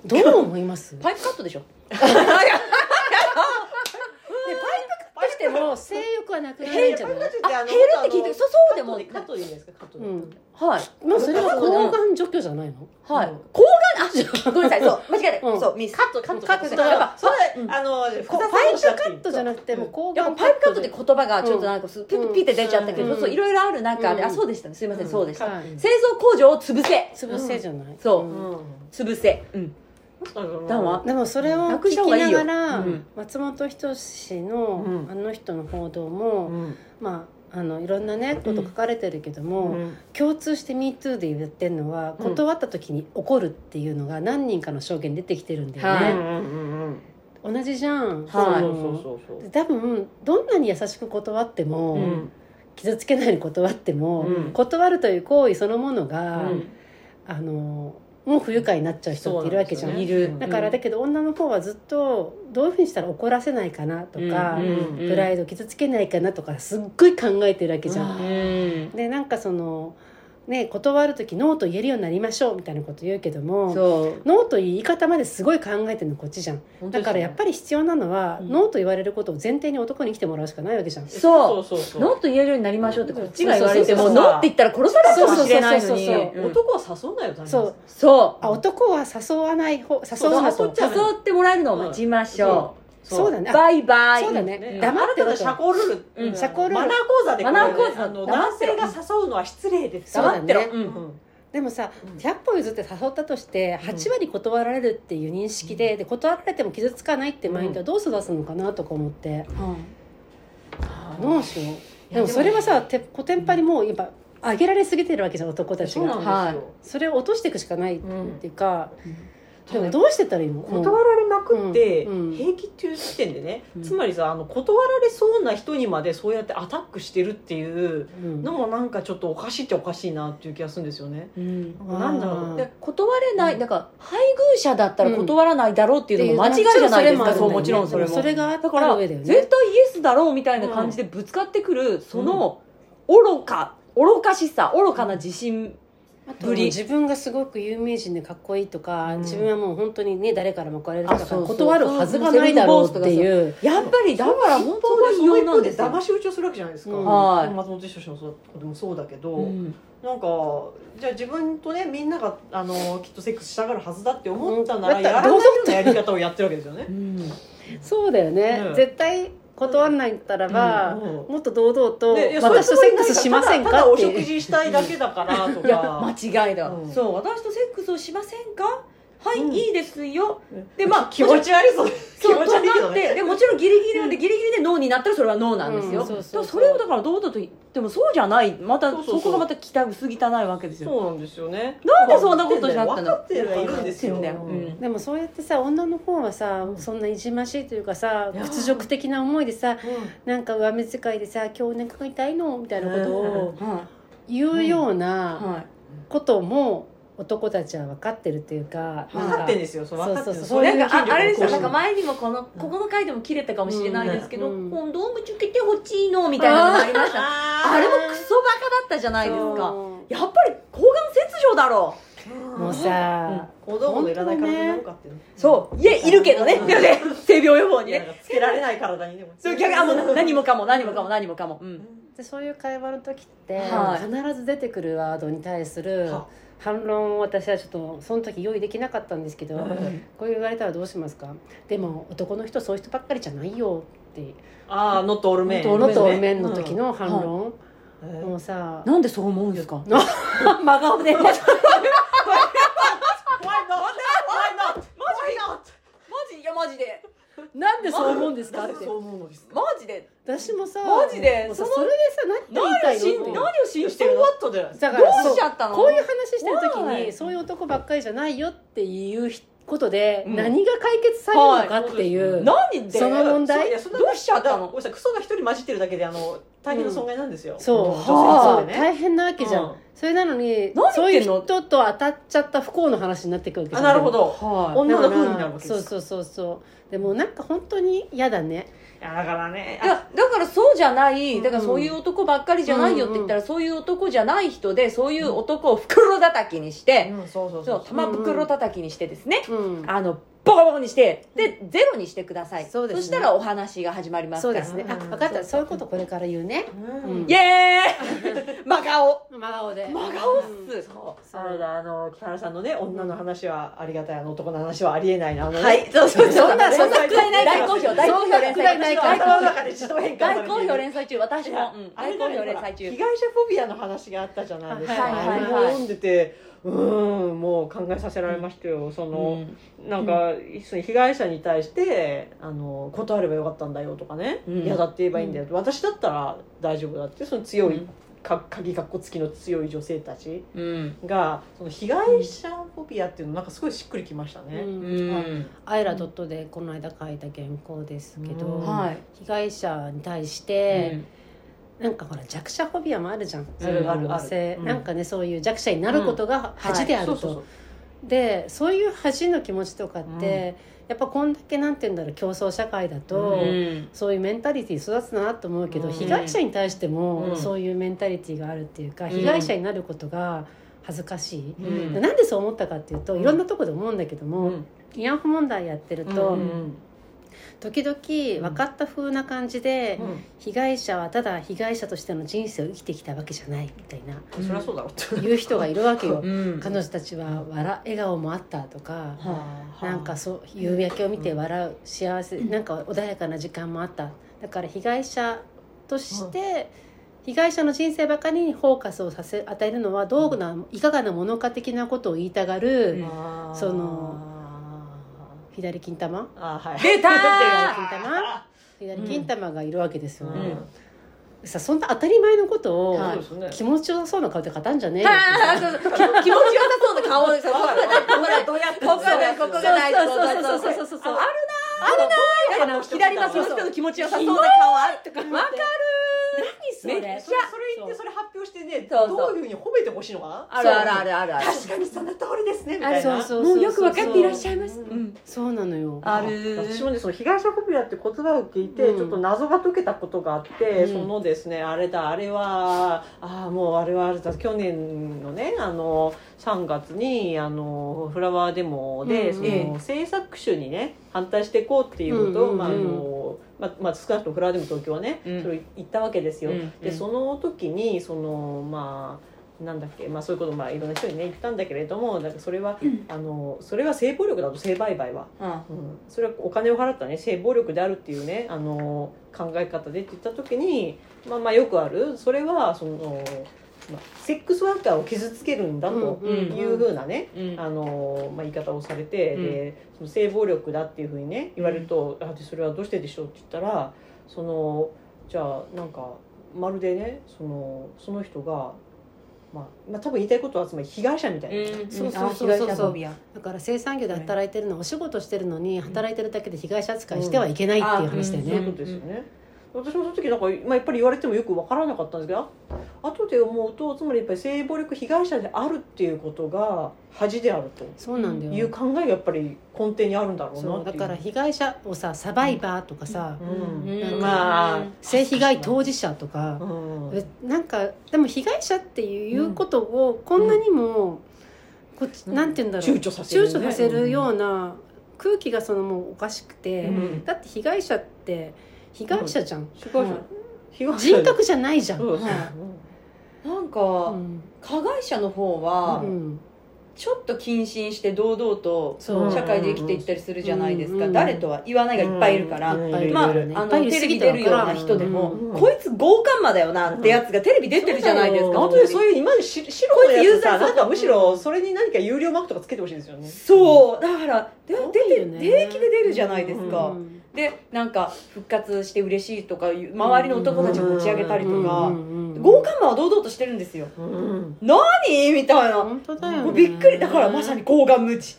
Speaker 1: どう思います？
Speaker 3: パイプカットでしょ
Speaker 1: 性欲はなくなるんじゃない？
Speaker 3: あ減るって聞いてそうそうでも
Speaker 2: カットでいいですか？カットで
Speaker 1: うん。
Speaker 3: はい。
Speaker 1: まあそれは抗がん除去じゃないの？
Speaker 3: はい、
Speaker 2: うん。
Speaker 3: 抗がん？あ ごめんなさい。そう間違えた、
Speaker 1: うん。
Speaker 3: そうミス。
Speaker 2: カットカット
Speaker 3: カットやっぱ
Speaker 2: それ
Speaker 3: うん。
Speaker 2: あの
Speaker 1: こ
Speaker 2: パ
Speaker 1: パイプカットじゃなくてもう抗がん
Speaker 3: やっぱパイプカットって言葉がちょっとなんかすピ
Speaker 1: うん
Speaker 3: ッピッて出ちゃったけど、
Speaker 1: うん。
Speaker 3: そういろいろある中で、
Speaker 1: うん。
Speaker 3: あそうでしたね。すいません、
Speaker 2: うん。
Speaker 3: そうでした、
Speaker 1: はい。
Speaker 3: 製造工場を潰せ。
Speaker 1: 潰せじゃない、
Speaker 3: そう。
Speaker 1: うん。
Speaker 3: 潰せ、うん、
Speaker 2: だ
Speaker 1: でもそれを聞きながら、
Speaker 3: うん。
Speaker 1: 松本人志の、
Speaker 2: うん。
Speaker 1: あの人の報道も、
Speaker 2: うん。
Speaker 1: まああのいろんなねこと書かれてるけども、
Speaker 2: うん。
Speaker 1: 共通して「MeToo」で言ってるのは
Speaker 2: うん。
Speaker 1: 断った時に怒るっていうのが何人かの証言出てきてるんだよね、
Speaker 3: はい。
Speaker 2: うんうんうん
Speaker 1: 同じじゃん、
Speaker 3: はい。
Speaker 2: そうそうそうそう
Speaker 1: 多分どんなに優しく断っても、
Speaker 2: うん。
Speaker 1: 傷つけないように断っても、
Speaker 2: うん。
Speaker 1: 断るという行為そのものが、
Speaker 2: うん。
Speaker 1: あのもう不愉快になっちゃう人っているわけじゃん、
Speaker 2: ね。
Speaker 3: いる。
Speaker 1: だからだけど女の方はずっとどういうふうにしたら怒らせないかなとか、
Speaker 3: うん。
Speaker 1: プライド傷つけないかなとかすっごい考えてるわけじゃん。でなんかそのね断る時ノーと言えるようになりましょうみたいなこと言うけどもノーという言い方まですごい考えてるのこっちじゃん。だからやっぱり必要なのは、
Speaker 3: うん。
Speaker 1: ノーと言われることを前提に男に来てもらうしかないわけじゃん。
Speaker 3: そう。
Speaker 2: そうそう
Speaker 3: ノーと言えるようになりましょうってこっちが言われてもノーって言ったら殺されるかもしれないのに。
Speaker 2: 男は誘うなよ大
Speaker 1: そう。
Speaker 3: そう。
Speaker 1: あ男は誘わない方誘う。なと
Speaker 2: 誘っ
Speaker 3: てもらえるのを待ちましょう
Speaker 1: そうだね。あ
Speaker 3: バイバイ。
Speaker 1: そうだね。
Speaker 2: ね、
Speaker 1: 黙って
Speaker 2: たの社交ルール、
Speaker 3: うん。
Speaker 1: 社交ルール。
Speaker 2: マナー講座で
Speaker 3: マナー講座。
Speaker 2: 男性が誘うのは失礼です。
Speaker 3: 黙ってろ、うん
Speaker 2: うん。
Speaker 1: でもさ
Speaker 2: うん。
Speaker 1: 100歩譲って誘ったとして8割断られるっていう認識で,、で断られても傷つかないってマインドはどう育つのかなとか思って、どうしよう。でもそれはさてコテンパにもう今上げられすぎてるわけじゃん男たち
Speaker 2: そうなん
Speaker 1: が
Speaker 2: ですよ、
Speaker 1: それを落としていくしかないっ
Speaker 2: うん
Speaker 1: ていうか、
Speaker 3: うん
Speaker 1: でもどうしてったらいいの？
Speaker 2: 断られまくって平気っていう時点でね、
Speaker 3: うん。
Speaker 2: つまりさあの断られそうな人にまでそうやってアタックしてるっていう
Speaker 1: うん。
Speaker 2: のもなんかちょっとおかしいっちゃおかしいなっていう気がするんですよね。
Speaker 3: うん。
Speaker 2: なんだろう。
Speaker 3: で断れないだから配偶者だったら断らないだろうっていうのも間違いじゃないですか、そうもちろんそれも。
Speaker 1: それが
Speaker 3: だから絶対イエスだろうみたいな感じでぶつかってくるその愚か愚かしさ愚かな自信
Speaker 1: あと
Speaker 3: ぶり。
Speaker 1: 自分がすごく有名人でかっこいいとか、
Speaker 2: うん。
Speaker 1: 自分はもう本当にね誰からも怒られるとか断るはずがないだろうって。いう
Speaker 3: やっぱりだから本当
Speaker 2: そう
Speaker 3: に異様
Speaker 2: そういう方で騙し討ちをするわけじゃないですか、
Speaker 1: うん。
Speaker 3: はい
Speaker 2: 松本人志もそうでもそうだけど、
Speaker 3: うん。
Speaker 2: なんかじゃあ自分とねみんながあのきっとセックスしたがるはずだって思ったなら、やらないようなやり方をやってるわけですよね。
Speaker 3: う。ん。
Speaker 1: そうだよね、
Speaker 2: うん。
Speaker 1: 絶対断んないったらば、
Speaker 2: うんうん。
Speaker 1: もっと堂々と私とセックスしません
Speaker 2: ただただお
Speaker 1: かって
Speaker 2: 食事したいだけだからとか
Speaker 3: 間違いだ、
Speaker 2: うん。
Speaker 3: そう私とセックスをしませんか？はい、
Speaker 2: うん。
Speaker 3: いいですよ。
Speaker 2: うん。
Speaker 3: でまあ
Speaker 2: 気持ち悪いそう気
Speaker 3: そう
Speaker 2: 持ち悪いけど
Speaker 3: となって
Speaker 2: ね
Speaker 3: でもちろんギリギリなんでギリギリでノーになったらそれはノーなんですよ、
Speaker 1: うんそうそ
Speaker 3: れをだから堂々と言ってもそうじゃない。また
Speaker 2: そうそうそう。
Speaker 3: そこがまた薄汚いわけですよ。
Speaker 2: そうなんですよね。
Speaker 3: なんでそんなことしなかったの
Speaker 2: 分かってるはいるんですよ。
Speaker 3: 分かってんだよ。うん。
Speaker 1: でもそうやってさ女の方はさそんないじましいというかさ屈辱的な思いでさ
Speaker 2: う
Speaker 1: なんか上目遣いでさ「今日お腹が痛いの?」みたいなことを
Speaker 3: は
Speaker 1: 言うよう
Speaker 3: い、
Speaker 1: な
Speaker 3: はい。
Speaker 1: ことも男たちは分かってるっていうか
Speaker 2: ん分かってんですよ。そう分かってる。
Speaker 1: そうそうそう
Speaker 3: なんかああれですよなんか
Speaker 2: 前
Speaker 3: 前にもこのここの回でも切れたかもしれないですけど、
Speaker 1: うん
Speaker 3: コンドームつけてほしいのみたいなのがありました。あれもクソバカだったじゃないですか。
Speaker 1: そ
Speaker 3: やっぱり抗がん切除だろ。
Speaker 1: うもうさ、
Speaker 2: 子供のいらない体になるかってね
Speaker 3: そう。いえいるけどね。
Speaker 2: うん。
Speaker 3: でもね性病予防にね。
Speaker 2: つけられない体にでも。
Speaker 3: そう逆にあもう何もかも何もかも何もかも、うん、
Speaker 1: でそういう会話の時って、
Speaker 3: はい。
Speaker 1: 必ず出てくるワードに対する
Speaker 2: は
Speaker 1: 反論を私はちょっとその時用意できなかったんですけど、
Speaker 2: うん
Speaker 1: こう言われたらどうしますか？でも男の人そういう人ばっかりじゃないよって。
Speaker 2: ああノットオールメン
Speaker 1: ノットオールメンの時の反論、
Speaker 2: うん。
Speaker 1: もうさ
Speaker 3: なんでそう思うんですか？
Speaker 1: 真顔で。
Speaker 3: マジ？いやマジで
Speaker 1: なんでそう思うんですかって。
Speaker 2: そう思うのですか？
Speaker 3: マジで。
Speaker 1: 私もさ
Speaker 3: マジで。
Speaker 1: もうさ
Speaker 3: その
Speaker 1: それでさ何が言いたいのって。
Speaker 3: 何を信じてるの？
Speaker 2: ワットで
Speaker 1: だか
Speaker 3: どう
Speaker 1: らそう
Speaker 3: しちゃったの？
Speaker 1: こういう話してる時
Speaker 3: Why？
Speaker 1: にそういう男ばっかりじゃないよっていうことで、
Speaker 3: うん。
Speaker 1: 何が解決されるのかっていう、
Speaker 3: 何で
Speaker 1: その問題。
Speaker 2: そういやそんな
Speaker 3: どうしちゃったの？
Speaker 2: だごめんなさい。クソが一人混じってるだけであの大変な損害なんですよ、
Speaker 1: そう、
Speaker 2: 女性
Speaker 1: そう
Speaker 2: にとってね。
Speaker 1: 大変なわけじゃん、
Speaker 2: うん。
Speaker 1: それなのに
Speaker 3: 何
Speaker 1: そういう
Speaker 3: 言ってんの？
Speaker 1: 人と当たっちゃった不幸の話になってくるわけ
Speaker 2: あなるほど。
Speaker 3: は
Speaker 2: 女の
Speaker 1: だから
Speaker 2: 風になるわけです。
Speaker 1: そうそうそうそう。でもなんか本当に嫌だね。
Speaker 2: いやだからね。
Speaker 3: いやだからそうじゃない。
Speaker 1: うん。
Speaker 3: だからそういう男ばっかりじゃないよって言ったら、そういう男じゃない人でそういう男を袋叩きにして、
Speaker 2: うん。そうそう
Speaker 3: そ
Speaker 2: そうう
Speaker 3: 玉袋叩きにしてですね、
Speaker 1: うん。
Speaker 3: あのボコボコにしてでゼロにしてください。
Speaker 1: そうですね。
Speaker 3: したらお話が始まりますから
Speaker 1: そうですね。あ
Speaker 2: うん。
Speaker 1: 分かった。そういうことこれから言うね。
Speaker 2: うん。
Speaker 1: うん。
Speaker 3: イエーイ。真顔。
Speaker 1: 真顔で。
Speaker 3: 真顔っす、
Speaker 2: そう。あれだあの北原さんのね女の話はありがたいあの男の話はありえないなあのね。
Speaker 3: はい。そうそう
Speaker 1: そんなそんな
Speaker 3: 大好評大好評連載中
Speaker 1: そんなくだりないから
Speaker 3: 大好評
Speaker 2: 頭の中で自動変換されている
Speaker 3: 大好評連載中私も、うん。
Speaker 2: あれ
Speaker 3: 大好評連載中。
Speaker 2: 被害者フォビアの話があったじゃないですか、
Speaker 1: はい
Speaker 3: はいはい。
Speaker 2: あれを読んでてうーんもう考えさせられましたよ、その、なんか、その被害者に対してあの断ればよかったんだよとかね。
Speaker 3: うん。
Speaker 2: 嫌、だって言えばいいんだよ、私だったら大丈夫だって。その強い、
Speaker 3: うん。
Speaker 2: か鍵かっこつきの強い女性たち
Speaker 3: うん。
Speaker 2: がその被害者フォビアっていうのなんかすごいしっくりきましたね、
Speaker 3: うん。
Speaker 1: アイラドットでこの間書いた原稿ですけど、
Speaker 2: うん。
Speaker 3: はい。
Speaker 1: 被害者に対して、なんかほら弱者フォビアもあるじゃん。
Speaker 2: あるある。ある
Speaker 1: 性
Speaker 2: うん。
Speaker 1: なんかねそういう弱者になることが恥であると、
Speaker 2: そうそうそう。
Speaker 1: でそういう恥の気持ちとかって、やっぱこんだけなんて言うんだろう競争社会だと、
Speaker 3: うん。
Speaker 1: そういうメンタリティー育つなと思うけど、
Speaker 2: うん。
Speaker 1: 被害者に対して
Speaker 2: うん。
Speaker 1: もそういうメンタリティーがあるっていうか、
Speaker 3: ん。
Speaker 1: 被害者になることが恥ずかしい、
Speaker 3: うん。
Speaker 1: でなんでそう思ったかっていうといろんなところで思うんだけども、
Speaker 2: うん。
Speaker 1: 慰安婦問題やってると、
Speaker 2: うん
Speaker 1: 時々分かった風な感じで、
Speaker 2: うん。
Speaker 1: 被害者はただ被害者としての人生を生きてきたわけじゃないみたいな。
Speaker 2: そりゃそうだろうって。
Speaker 1: 言う人がいるわけよ。
Speaker 3: うん。
Speaker 1: 彼女たちは笑笑顔もあったとか、
Speaker 3: は
Speaker 1: なんかそう夕焼けを見て笑う幸せなんか穏やかな時間もあった。だから被害者として、被害者の人生ばかりにフォーカスをさせ与えるのはどうないかがなものか的なことを言いたがる、その左金玉。
Speaker 2: あーはい。
Speaker 3: 出たー！
Speaker 1: 左金玉。左金玉がいるわけですよね、
Speaker 2: うん。
Speaker 1: さそんな当たり前のことを、気持ちよさそうな顔で語んじゃねえよ。
Speaker 3: あーそうそう。気気持ちよさそうな顔ですよ ここがここが
Speaker 2: どうやって
Speaker 3: ここがここが大事。
Speaker 1: そうそうそうそうそうそう。
Speaker 3: あるなあるな左巻きの人の気持ちよさそうな顔あるとかわか
Speaker 1: 何それ？
Speaker 2: それそれ言ってそれ発表してね
Speaker 3: そうそう。
Speaker 2: どういうふうに褒めてほしいのかな？
Speaker 3: あるあるあるある。ある
Speaker 2: 確かにその通りですねみたいな。
Speaker 1: そうそう
Speaker 3: もうよく分かっていらっしゃいます。
Speaker 1: そう
Speaker 3: うん。
Speaker 1: そうなのよ。
Speaker 3: ある。
Speaker 2: 私もねその被害者フォビアって言葉を聞いて、
Speaker 1: うん。
Speaker 2: ちょっと謎が解けたことがあって、
Speaker 3: うん。
Speaker 2: そのですねあれだあれはああもうあれはあれだ去年のねあの3月にあのフラワーデモで、
Speaker 1: うん
Speaker 2: そ
Speaker 3: ええ。
Speaker 2: の制作種にね反対していこうっていうことを、
Speaker 1: うん。
Speaker 2: まああのまあまあ、少なくともフラワーデモ東京はね、
Speaker 3: うん。
Speaker 2: それを言ったわけですよ。
Speaker 3: うん
Speaker 2: でその時にそのまあなんだっけ、まあ、そういうことをまあいろんな人にね言ったんだけれどもなんかそれは、あのそれは性暴力だと性売買は。
Speaker 3: うん
Speaker 2: うん、それはお金を払ったね性暴力であるっていうねあの考え方でって言った時に、まあ、まあよくある。それはその、まあ、セックスワーカーを傷つけるんだと
Speaker 1: うんうん
Speaker 2: いうふうなね、
Speaker 3: うん。
Speaker 2: あのまあ、言い方をされて、
Speaker 3: うん。
Speaker 2: でその性暴力だっていうふうにね言われると「あでそれはどうしてでしょう?」って言ったらそのじゃあなんかまるでねそのその人が、まあ、まあ多分言いたいことはつまり被害者みたいな。
Speaker 3: うん。
Speaker 1: そうそう
Speaker 3: あ
Speaker 1: そうそう。だから生産業で働いてるのはお仕事してるのに働いてるだけで被害者扱いしてはいけないっていう話だよね。
Speaker 2: そういうことですよね。私もその時なんか、まあ、やっぱり言われてもよくわからなかったんですけどあ後で思うとつまりやっぱり性暴力被害者であるっていうことが恥である
Speaker 1: そうなんだよ
Speaker 2: という考えがやっぱり根底にあるんだろうな
Speaker 1: そうだ
Speaker 2: っていう。
Speaker 1: から被害者をさサバイバーとかさ、
Speaker 2: うん。まあ
Speaker 1: 性被害当事者とか
Speaker 2: う、ん。
Speaker 1: えなんかでも被害者っていうことをこんなにも、こっち
Speaker 2: うん。
Speaker 1: なんて言うんだろう。
Speaker 2: 躊躇させるね。
Speaker 1: 躊躇させるような空気がそのもうおかしくて、
Speaker 2: うん。
Speaker 1: だって被害者って被害者じゃん、
Speaker 2: 被害者。
Speaker 1: うん。
Speaker 2: 被害者。
Speaker 1: 人格じゃないじゃん、
Speaker 2: そう
Speaker 3: なん
Speaker 1: う
Speaker 3: か
Speaker 1: ん。
Speaker 3: 加害者の方は
Speaker 1: うん。
Speaker 3: ちょっと謹慎して堂々と社会で生きていったりするじゃないですか。
Speaker 1: うん
Speaker 3: 誰とは言わないがいっぱいいるからまあ、
Speaker 1: ね。
Speaker 3: あのテレビ出るような人でも、
Speaker 2: うん
Speaker 3: こいつ強姦魔だよなってやつがテレビ出てるじゃないですか、
Speaker 2: 本当にそういう今までし白のやつさなんかむしろそれに何か有料マークとかつけてほしいですよね。
Speaker 3: そう。だからで出て平気で出るじゃないですか、
Speaker 1: うん
Speaker 3: でなんか復活して嬉しいとかいう周りの男たちを持ち上げたりとか、
Speaker 1: うんうんうん
Speaker 3: 強姦魔は堂々としてるんですよ。
Speaker 2: うん
Speaker 3: 何？みたいな、
Speaker 1: 本当だよ、ね、
Speaker 3: もうびっくり。だからまさに抗がん無知。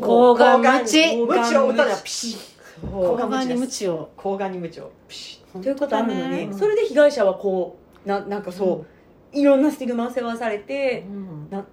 Speaker 1: 抗がん無知。
Speaker 2: 無知。を歌うにはピシッ。
Speaker 1: 抗がんに無知を。
Speaker 2: 抗がんに無知を。ピシ
Speaker 3: ということあるのに、
Speaker 1: ね。
Speaker 3: それで被害者はこうななんかそう、いろんなスティグマを背負わされ
Speaker 2: ッ
Speaker 3: て、な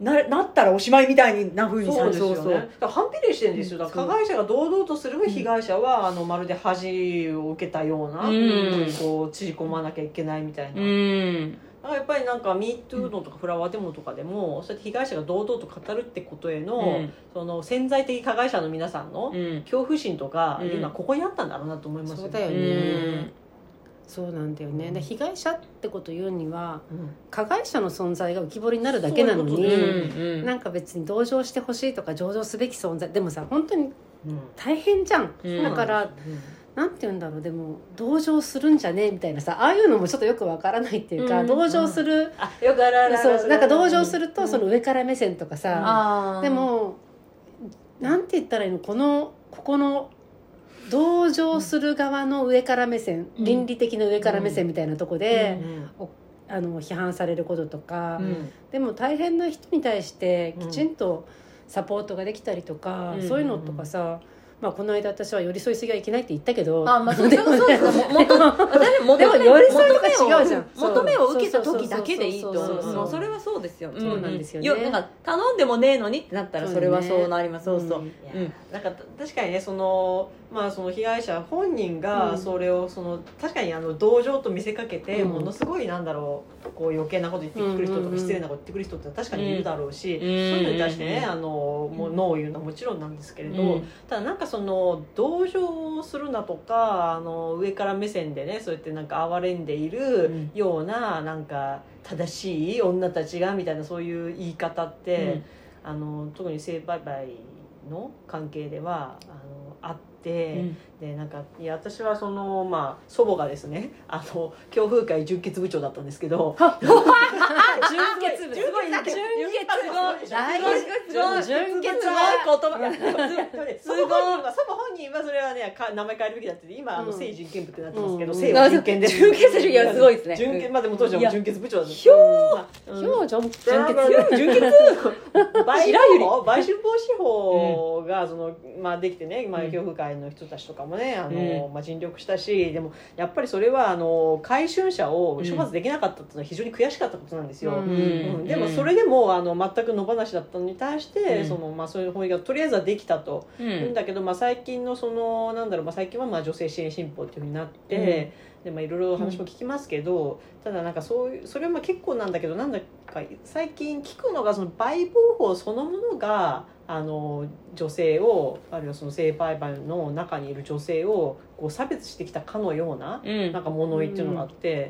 Speaker 3: なったらおしまいみたいになふうにさ
Speaker 2: そうですよね。
Speaker 3: そうそう。
Speaker 2: だから反比例してるんですよ。だから加害者が堂々とする被害者はあのまるで恥を受けたような、
Speaker 3: うん。
Speaker 2: こう縮こまなきゃいけないみたいな、
Speaker 3: うん。
Speaker 2: だからやっぱりなんか「MeToo」のとかフラワーデモとかでもそうやって被害者が堂々と語るってことへの,、
Speaker 3: うん。
Speaker 2: その潜在的加害者の皆さんの
Speaker 3: うん。
Speaker 2: 恐怖心とかいうのは
Speaker 3: うん
Speaker 2: ここにあったんだろうなと思います
Speaker 1: そうだよ
Speaker 3: う
Speaker 1: ね
Speaker 3: ん
Speaker 1: そうなんだよね。で被害者ってこと言うには
Speaker 2: うん。
Speaker 1: 加害者の存在が浮き彫りになるだけなのに
Speaker 2: そう
Speaker 3: んうん。
Speaker 1: なんか別に同情してほしいとか上場すべき存在でもさ本当に
Speaker 2: うん。
Speaker 1: 大変じゃん、
Speaker 3: うん。
Speaker 1: だからなんて言うんだろう。でも同情するんじゃねえみたいなさああいうのもちょっとよくわからないっていうか、
Speaker 3: うん。
Speaker 1: 同情する、
Speaker 2: あよくある
Speaker 1: そうなんか同情する
Speaker 2: うん。
Speaker 1: とその上から目線とかさ、でもなんて言ったらいいのこのここの同情する側の上から目線、
Speaker 3: うん。
Speaker 1: 倫理的な上から目線みたいなとこで、
Speaker 2: うん
Speaker 1: あの批判されることとか、
Speaker 3: うん。
Speaker 1: でも大変な人に対して
Speaker 2: うん。
Speaker 1: きちんとサポートができたりとか、
Speaker 3: うん
Speaker 1: そういうのとかさ、まあ、この間私は寄り添いすぎはいけないって言ったけど
Speaker 3: あまあそうそうそう。です
Speaker 1: でも寄り添いとか違うじゃん。
Speaker 3: 求めを受けた時だけでいいと
Speaker 1: そうそ
Speaker 3: れはそうですよ。
Speaker 1: そうなんですよね。
Speaker 3: よなんか頼んでもねえのにってなったらそれはそうなります。そうそう
Speaker 1: う。ん。
Speaker 2: なんか確かにねそのまあその被害者本人がそれをその確かにあの同情と見せかけて
Speaker 1: うん。
Speaker 2: ものすごいなんだろうこう余計なこと言ってくる人とか失礼なこと言ってくる人って確かにいるだろうし、
Speaker 3: うん。
Speaker 2: そういうのに対してね
Speaker 3: うん。
Speaker 2: あのもうノーを言うのはもちろんなんですけれど、
Speaker 3: うん。
Speaker 2: ただなんかその同情するなとかあの上から目線でねそうやってなんか哀れんでいる
Speaker 3: うん。
Speaker 2: ようななんか正しい女たちがみたいなそういう言い方って、あの特に性売買の関係ではあのあって、
Speaker 3: うん。
Speaker 2: でなんかいや私はその、まあ、祖母がですね あの強風会純潔部長だったんですけど
Speaker 1: 純潔部
Speaker 2: すごい純潔
Speaker 3: 純潔
Speaker 2: す
Speaker 1: 大
Speaker 3: すごいすごい
Speaker 1: 純潔
Speaker 3: すごい
Speaker 1: は
Speaker 3: 言葉。
Speaker 2: いやでもね
Speaker 3: すごい。
Speaker 2: 祖母本人はそれはねか名前変えるべきだって今あの
Speaker 1: うん。
Speaker 2: 性人権部ってなってますけど、
Speaker 1: うん。
Speaker 2: 性は人権で。す
Speaker 3: 純潔いやすごいですね。
Speaker 2: 純潔。まあでも当時は純潔部長だった
Speaker 3: ひょ
Speaker 2: うん。
Speaker 1: 表情純潔。
Speaker 2: 純潔。買収
Speaker 3: 白百合。
Speaker 2: 法買収防止法がその、まあ、できてね、まあ、
Speaker 3: うん。
Speaker 2: 教風会の人たちとかももねあの、まあ、尽力したしでもやっぱりそれはあの回春者を処罰できなかったっていうのは非常に悔しかったことなんですよ。
Speaker 1: うん。
Speaker 2: うん。でもそれでもあの全く野放しだったのに対して、
Speaker 3: うん。
Speaker 2: そのまあ、そういう法律がとりあえずはできたと、
Speaker 3: う
Speaker 2: いうんんだけど、まあ、最近のそのなんだろう、まあ、最近はまあ女性支援新法っていうふうになって、でまあ、いろいろ話も聞きますけど、ただなんかそういうそれはまあ結構なんだけどなんだか最近聞くのがその売買法そのものがあの女性をあるいはその性売買の中にいる女性をこう差別してきたかのような,、
Speaker 3: うん。
Speaker 2: なんか物言いっていうのがあって。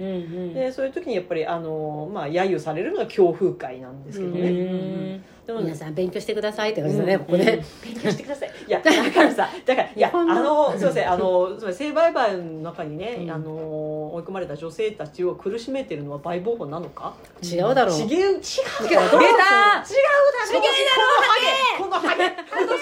Speaker 2: でそういう時にやっぱりあの、まあ、揶揄されるのが強風会なんですけど
Speaker 3: う
Speaker 2: ね、
Speaker 3: ん。
Speaker 2: でも
Speaker 1: 皆さん勉強してくださいって感じだね、ここね、
Speaker 2: 勉強してくださいいやだからさだからいやあ
Speaker 1: の
Speaker 2: のすいませんあのつまり性売買の中にね、
Speaker 1: うん。
Speaker 2: あの追い込まれた女性たちを苦しめてるのは売買法なのか？
Speaker 1: 違うだろう。
Speaker 2: 違う違う違う違う
Speaker 3: 出た
Speaker 2: このハゲ。
Speaker 3: 今年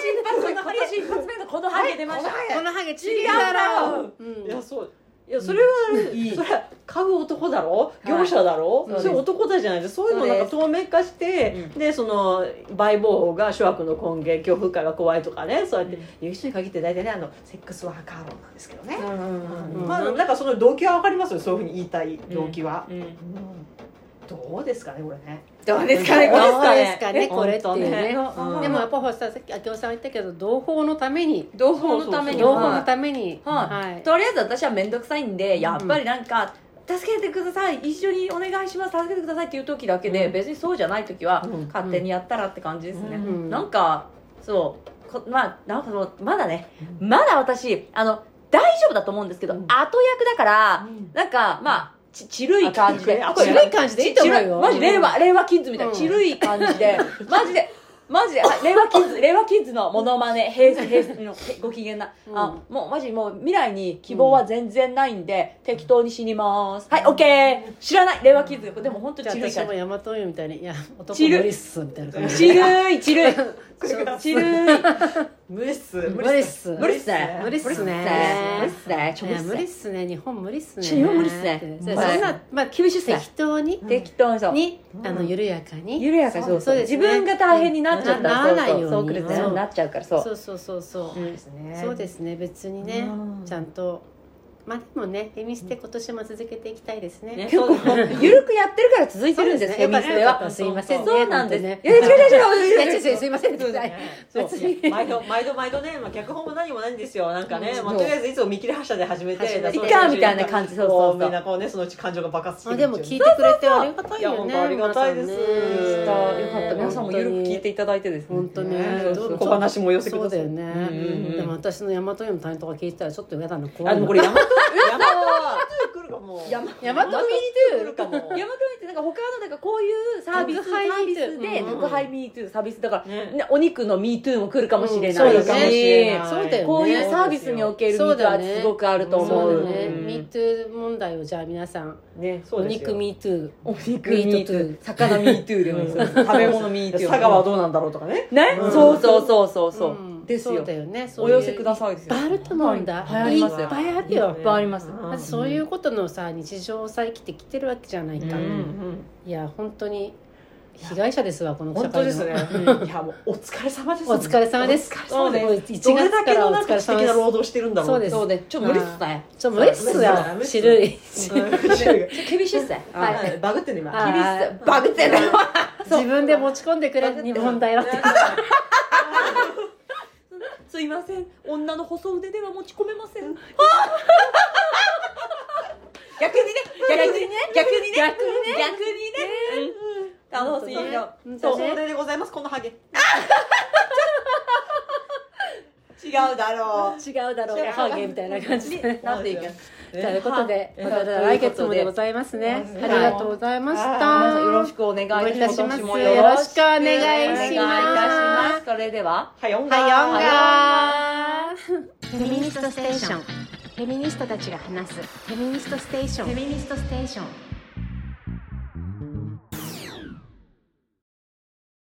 Speaker 3: 一発目このハゲ。出ました
Speaker 1: このハゲ。違
Speaker 3: うだろう
Speaker 1: うん
Speaker 2: いやそういやそれは、
Speaker 3: いい。
Speaker 2: それは買う男だろ？業者だろ、
Speaker 3: はい
Speaker 2: それ男だじゃないです。かそういうのをなんか透明化して
Speaker 3: うん。
Speaker 2: でその売買法が諸悪の根源恐怖感が怖いとかねそうやって言う人に限って大体ねあのセックスワーカー論なんですけどね、
Speaker 1: うん
Speaker 2: まあなんかその動機は分かりますよ。そういうふうに言いたい動機は、
Speaker 3: うん。
Speaker 2: どうですかねこれね
Speaker 3: どうですかね
Speaker 1: どうですかねこれっていうね。でもやっぱほらささっき明夫さん言ったけど同胞のために。
Speaker 3: 同胞のために。
Speaker 1: 同
Speaker 3: は
Speaker 1: 胞のために。
Speaker 3: はい、
Speaker 1: はい。
Speaker 3: とりあえず私は面倒くさいんでやっぱりなんか、助けてください一緒にお願いします助けてくださいっていう時だけで、
Speaker 2: うん。
Speaker 3: 別にそうじゃない時は、
Speaker 2: うん。
Speaker 3: 勝手にやったらって感じですね、
Speaker 2: うん。
Speaker 3: なんかそうこまあなんかもうまだねまだ私あの大丈夫だと思うんですけど、
Speaker 2: うん。
Speaker 3: 後役だから、なんかまあちちるい感じで。
Speaker 2: あ
Speaker 1: ちるい感じでいいと思うよ。
Speaker 3: マジ令和令和キッズみたい。な、
Speaker 1: うん。
Speaker 3: ちるい感じで。マジでマジで、はい令和キッズ、令和キッズのモノマネ、平成、平成のへご機嫌な。あ、もうマジもう未来に希望は全然ないんで、適当に死にます。はい、オッケー。知らない。令和キッズ。でも本当
Speaker 1: じゃあ
Speaker 3: ちるい感
Speaker 1: 私も大和湯みたいにいや男無理っすみたいな感
Speaker 3: じ。
Speaker 1: じ
Speaker 3: ちるい、ちるい。
Speaker 2: そう
Speaker 3: ちるい。
Speaker 2: 無理っす
Speaker 1: 無理っす
Speaker 3: 無理っすね。
Speaker 1: 無理っすね
Speaker 3: 無理っすね。ちょ
Speaker 1: いや無理っ
Speaker 3: す
Speaker 1: すね。日本無理っすね
Speaker 3: 日本無理っすね
Speaker 1: そんなまあ
Speaker 3: 厳しいっすね
Speaker 1: 適当に。
Speaker 3: 適当に。そう。
Speaker 1: に
Speaker 2: うん。
Speaker 1: あの緩やかに。
Speaker 3: 緩やかに。そう。
Speaker 1: そうですね。
Speaker 3: 自分が大変になっちゃった。ら
Speaker 1: なならないように。
Speaker 3: そうそうそう。来る
Speaker 1: そう
Speaker 3: なっちゃうから。そう。
Speaker 1: そうそうそうそう。
Speaker 2: そうですね。
Speaker 1: そうですね。別にね。
Speaker 2: うん。
Speaker 1: ちゃんとまあでもねフェミステ今年も続けていきたいですね。
Speaker 3: ね、ゆるくやってるから続いてるんですフェミステは。
Speaker 1: すいませんね。
Speaker 3: そうなんです。
Speaker 1: ね
Speaker 3: いや違う違う違う。
Speaker 1: いや違う違うすいません。
Speaker 2: そうね。そう。毎度毎度毎度ね、まあ、脚本も何もないんですよ。なんかね、
Speaker 3: うん。
Speaker 2: まあ、とりあえずいつも見切り発車で始めて
Speaker 3: いっかみたいな感じ。そうそうそう。
Speaker 2: こみんなこうねそのうち感情が爆発して
Speaker 1: あでも聞いてくれてありがたいよね。
Speaker 2: ありがたいです。
Speaker 3: よかった皆さんもゆるく聞いていただいてですね。
Speaker 1: 本当ね
Speaker 2: 小話もお寄せください。
Speaker 1: そうだよね、でも私の大和湯の担当が聞いてたらちょっと嫌だな。怖い
Speaker 2: 山本山本来るかも。
Speaker 3: 山
Speaker 1: 大和
Speaker 2: 山本来るかも。
Speaker 3: 山本ってなんか他のなんかこういうサービス
Speaker 1: 宅配
Speaker 3: サービスで
Speaker 1: うん。
Speaker 3: 宅配 MeToo サービスだから、
Speaker 2: ね
Speaker 3: ね、お肉の MeToo も来るかもしれないし、
Speaker 1: そうだね。
Speaker 2: かもしれない
Speaker 1: そうだよね。
Speaker 3: こういうサービスにおける MeToo はすごくあると思う。
Speaker 1: そうだね、
Speaker 3: うん。
Speaker 1: MeToo 問題をじゃあ皆さん
Speaker 2: ねそ
Speaker 1: お
Speaker 2: うですよ。
Speaker 1: 肉 MeToo
Speaker 3: お肉
Speaker 1: MeToo
Speaker 3: MeToo 魚 MeToo でもいいです食べ物 MeToo
Speaker 2: 佐賀はどうなんだろうとかね。
Speaker 3: ね、
Speaker 2: うん。
Speaker 3: そうそうそうそう。そう、
Speaker 1: ん
Speaker 3: ですよ。
Speaker 1: そうだよねそういう。
Speaker 3: お寄せくださいですよ。
Speaker 1: いっぱいあると思うんだ、
Speaker 3: はいはい
Speaker 1: っぱいあるよ、
Speaker 3: いっぱいあります。
Speaker 2: うん
Speaker 1: そういうことのさ日常をさ生きてきてるわけじゃないか、
Speaker 3: うん
Speaker 2: うん
Speaker 1: いや本当に被害者ですわこの社
Speaker 2: 本当ですね。いやもうお疲れ様です。
Speaker 1: お疲れ様です。
Speaker 2: お疲れ様です。
Speaker 1: 1
Speaker 2: どれだ
Speaker 1: 月からお疲れ様です。
Speaker 2: 素敵な労働してるんだ
Speaker 1: そうです。
Speaker 3: そうねちょ無理っすね。
Speaker 1: ちょ無理っすよ。
Speaker 2: そうです
Speaker 1: 種類
Speaker 3: 厳しいっすね。はい。
Speaker 2: はい。バグってる今。
Speaker 3: バグってる
Speaker 1: 自分で持ち込んでくれる問題だって
Speaker 3: すいません。女の細腕では持ち込めません。逆にね。逆にね。逆にね。逆にね。逆にね。楽しいの
Speaker 1: 本当ね。
Speaker 2: そう。それでございます。このハゲ。違うだろう。
Speaker 1: 違うだろう。ハゲみたいな感じで。
Speaker 3: なっていく
Speaker 1: ということで
Speaker 3: はい。
Speaker 1: また来月もでございますね。
Speaker 2: はい。
Speaker 1: ありがとうございまし
Speaker 2: はい。
Speaker 1: た
Speaker 3: よろしくお願いいたします。
Speaker 1: お願いします。
Speaker 3: 今年も
Speaker 1: よろしくお願いします。
Speaker 3: お願いいたします。それでは
Speaker 2: はよん
Speaker 1: はよん
Speaker 2: が
Speaker 1: がフェミニストステーション。フェミニストたちが話す。フェミニストステーション。フェミニストステーション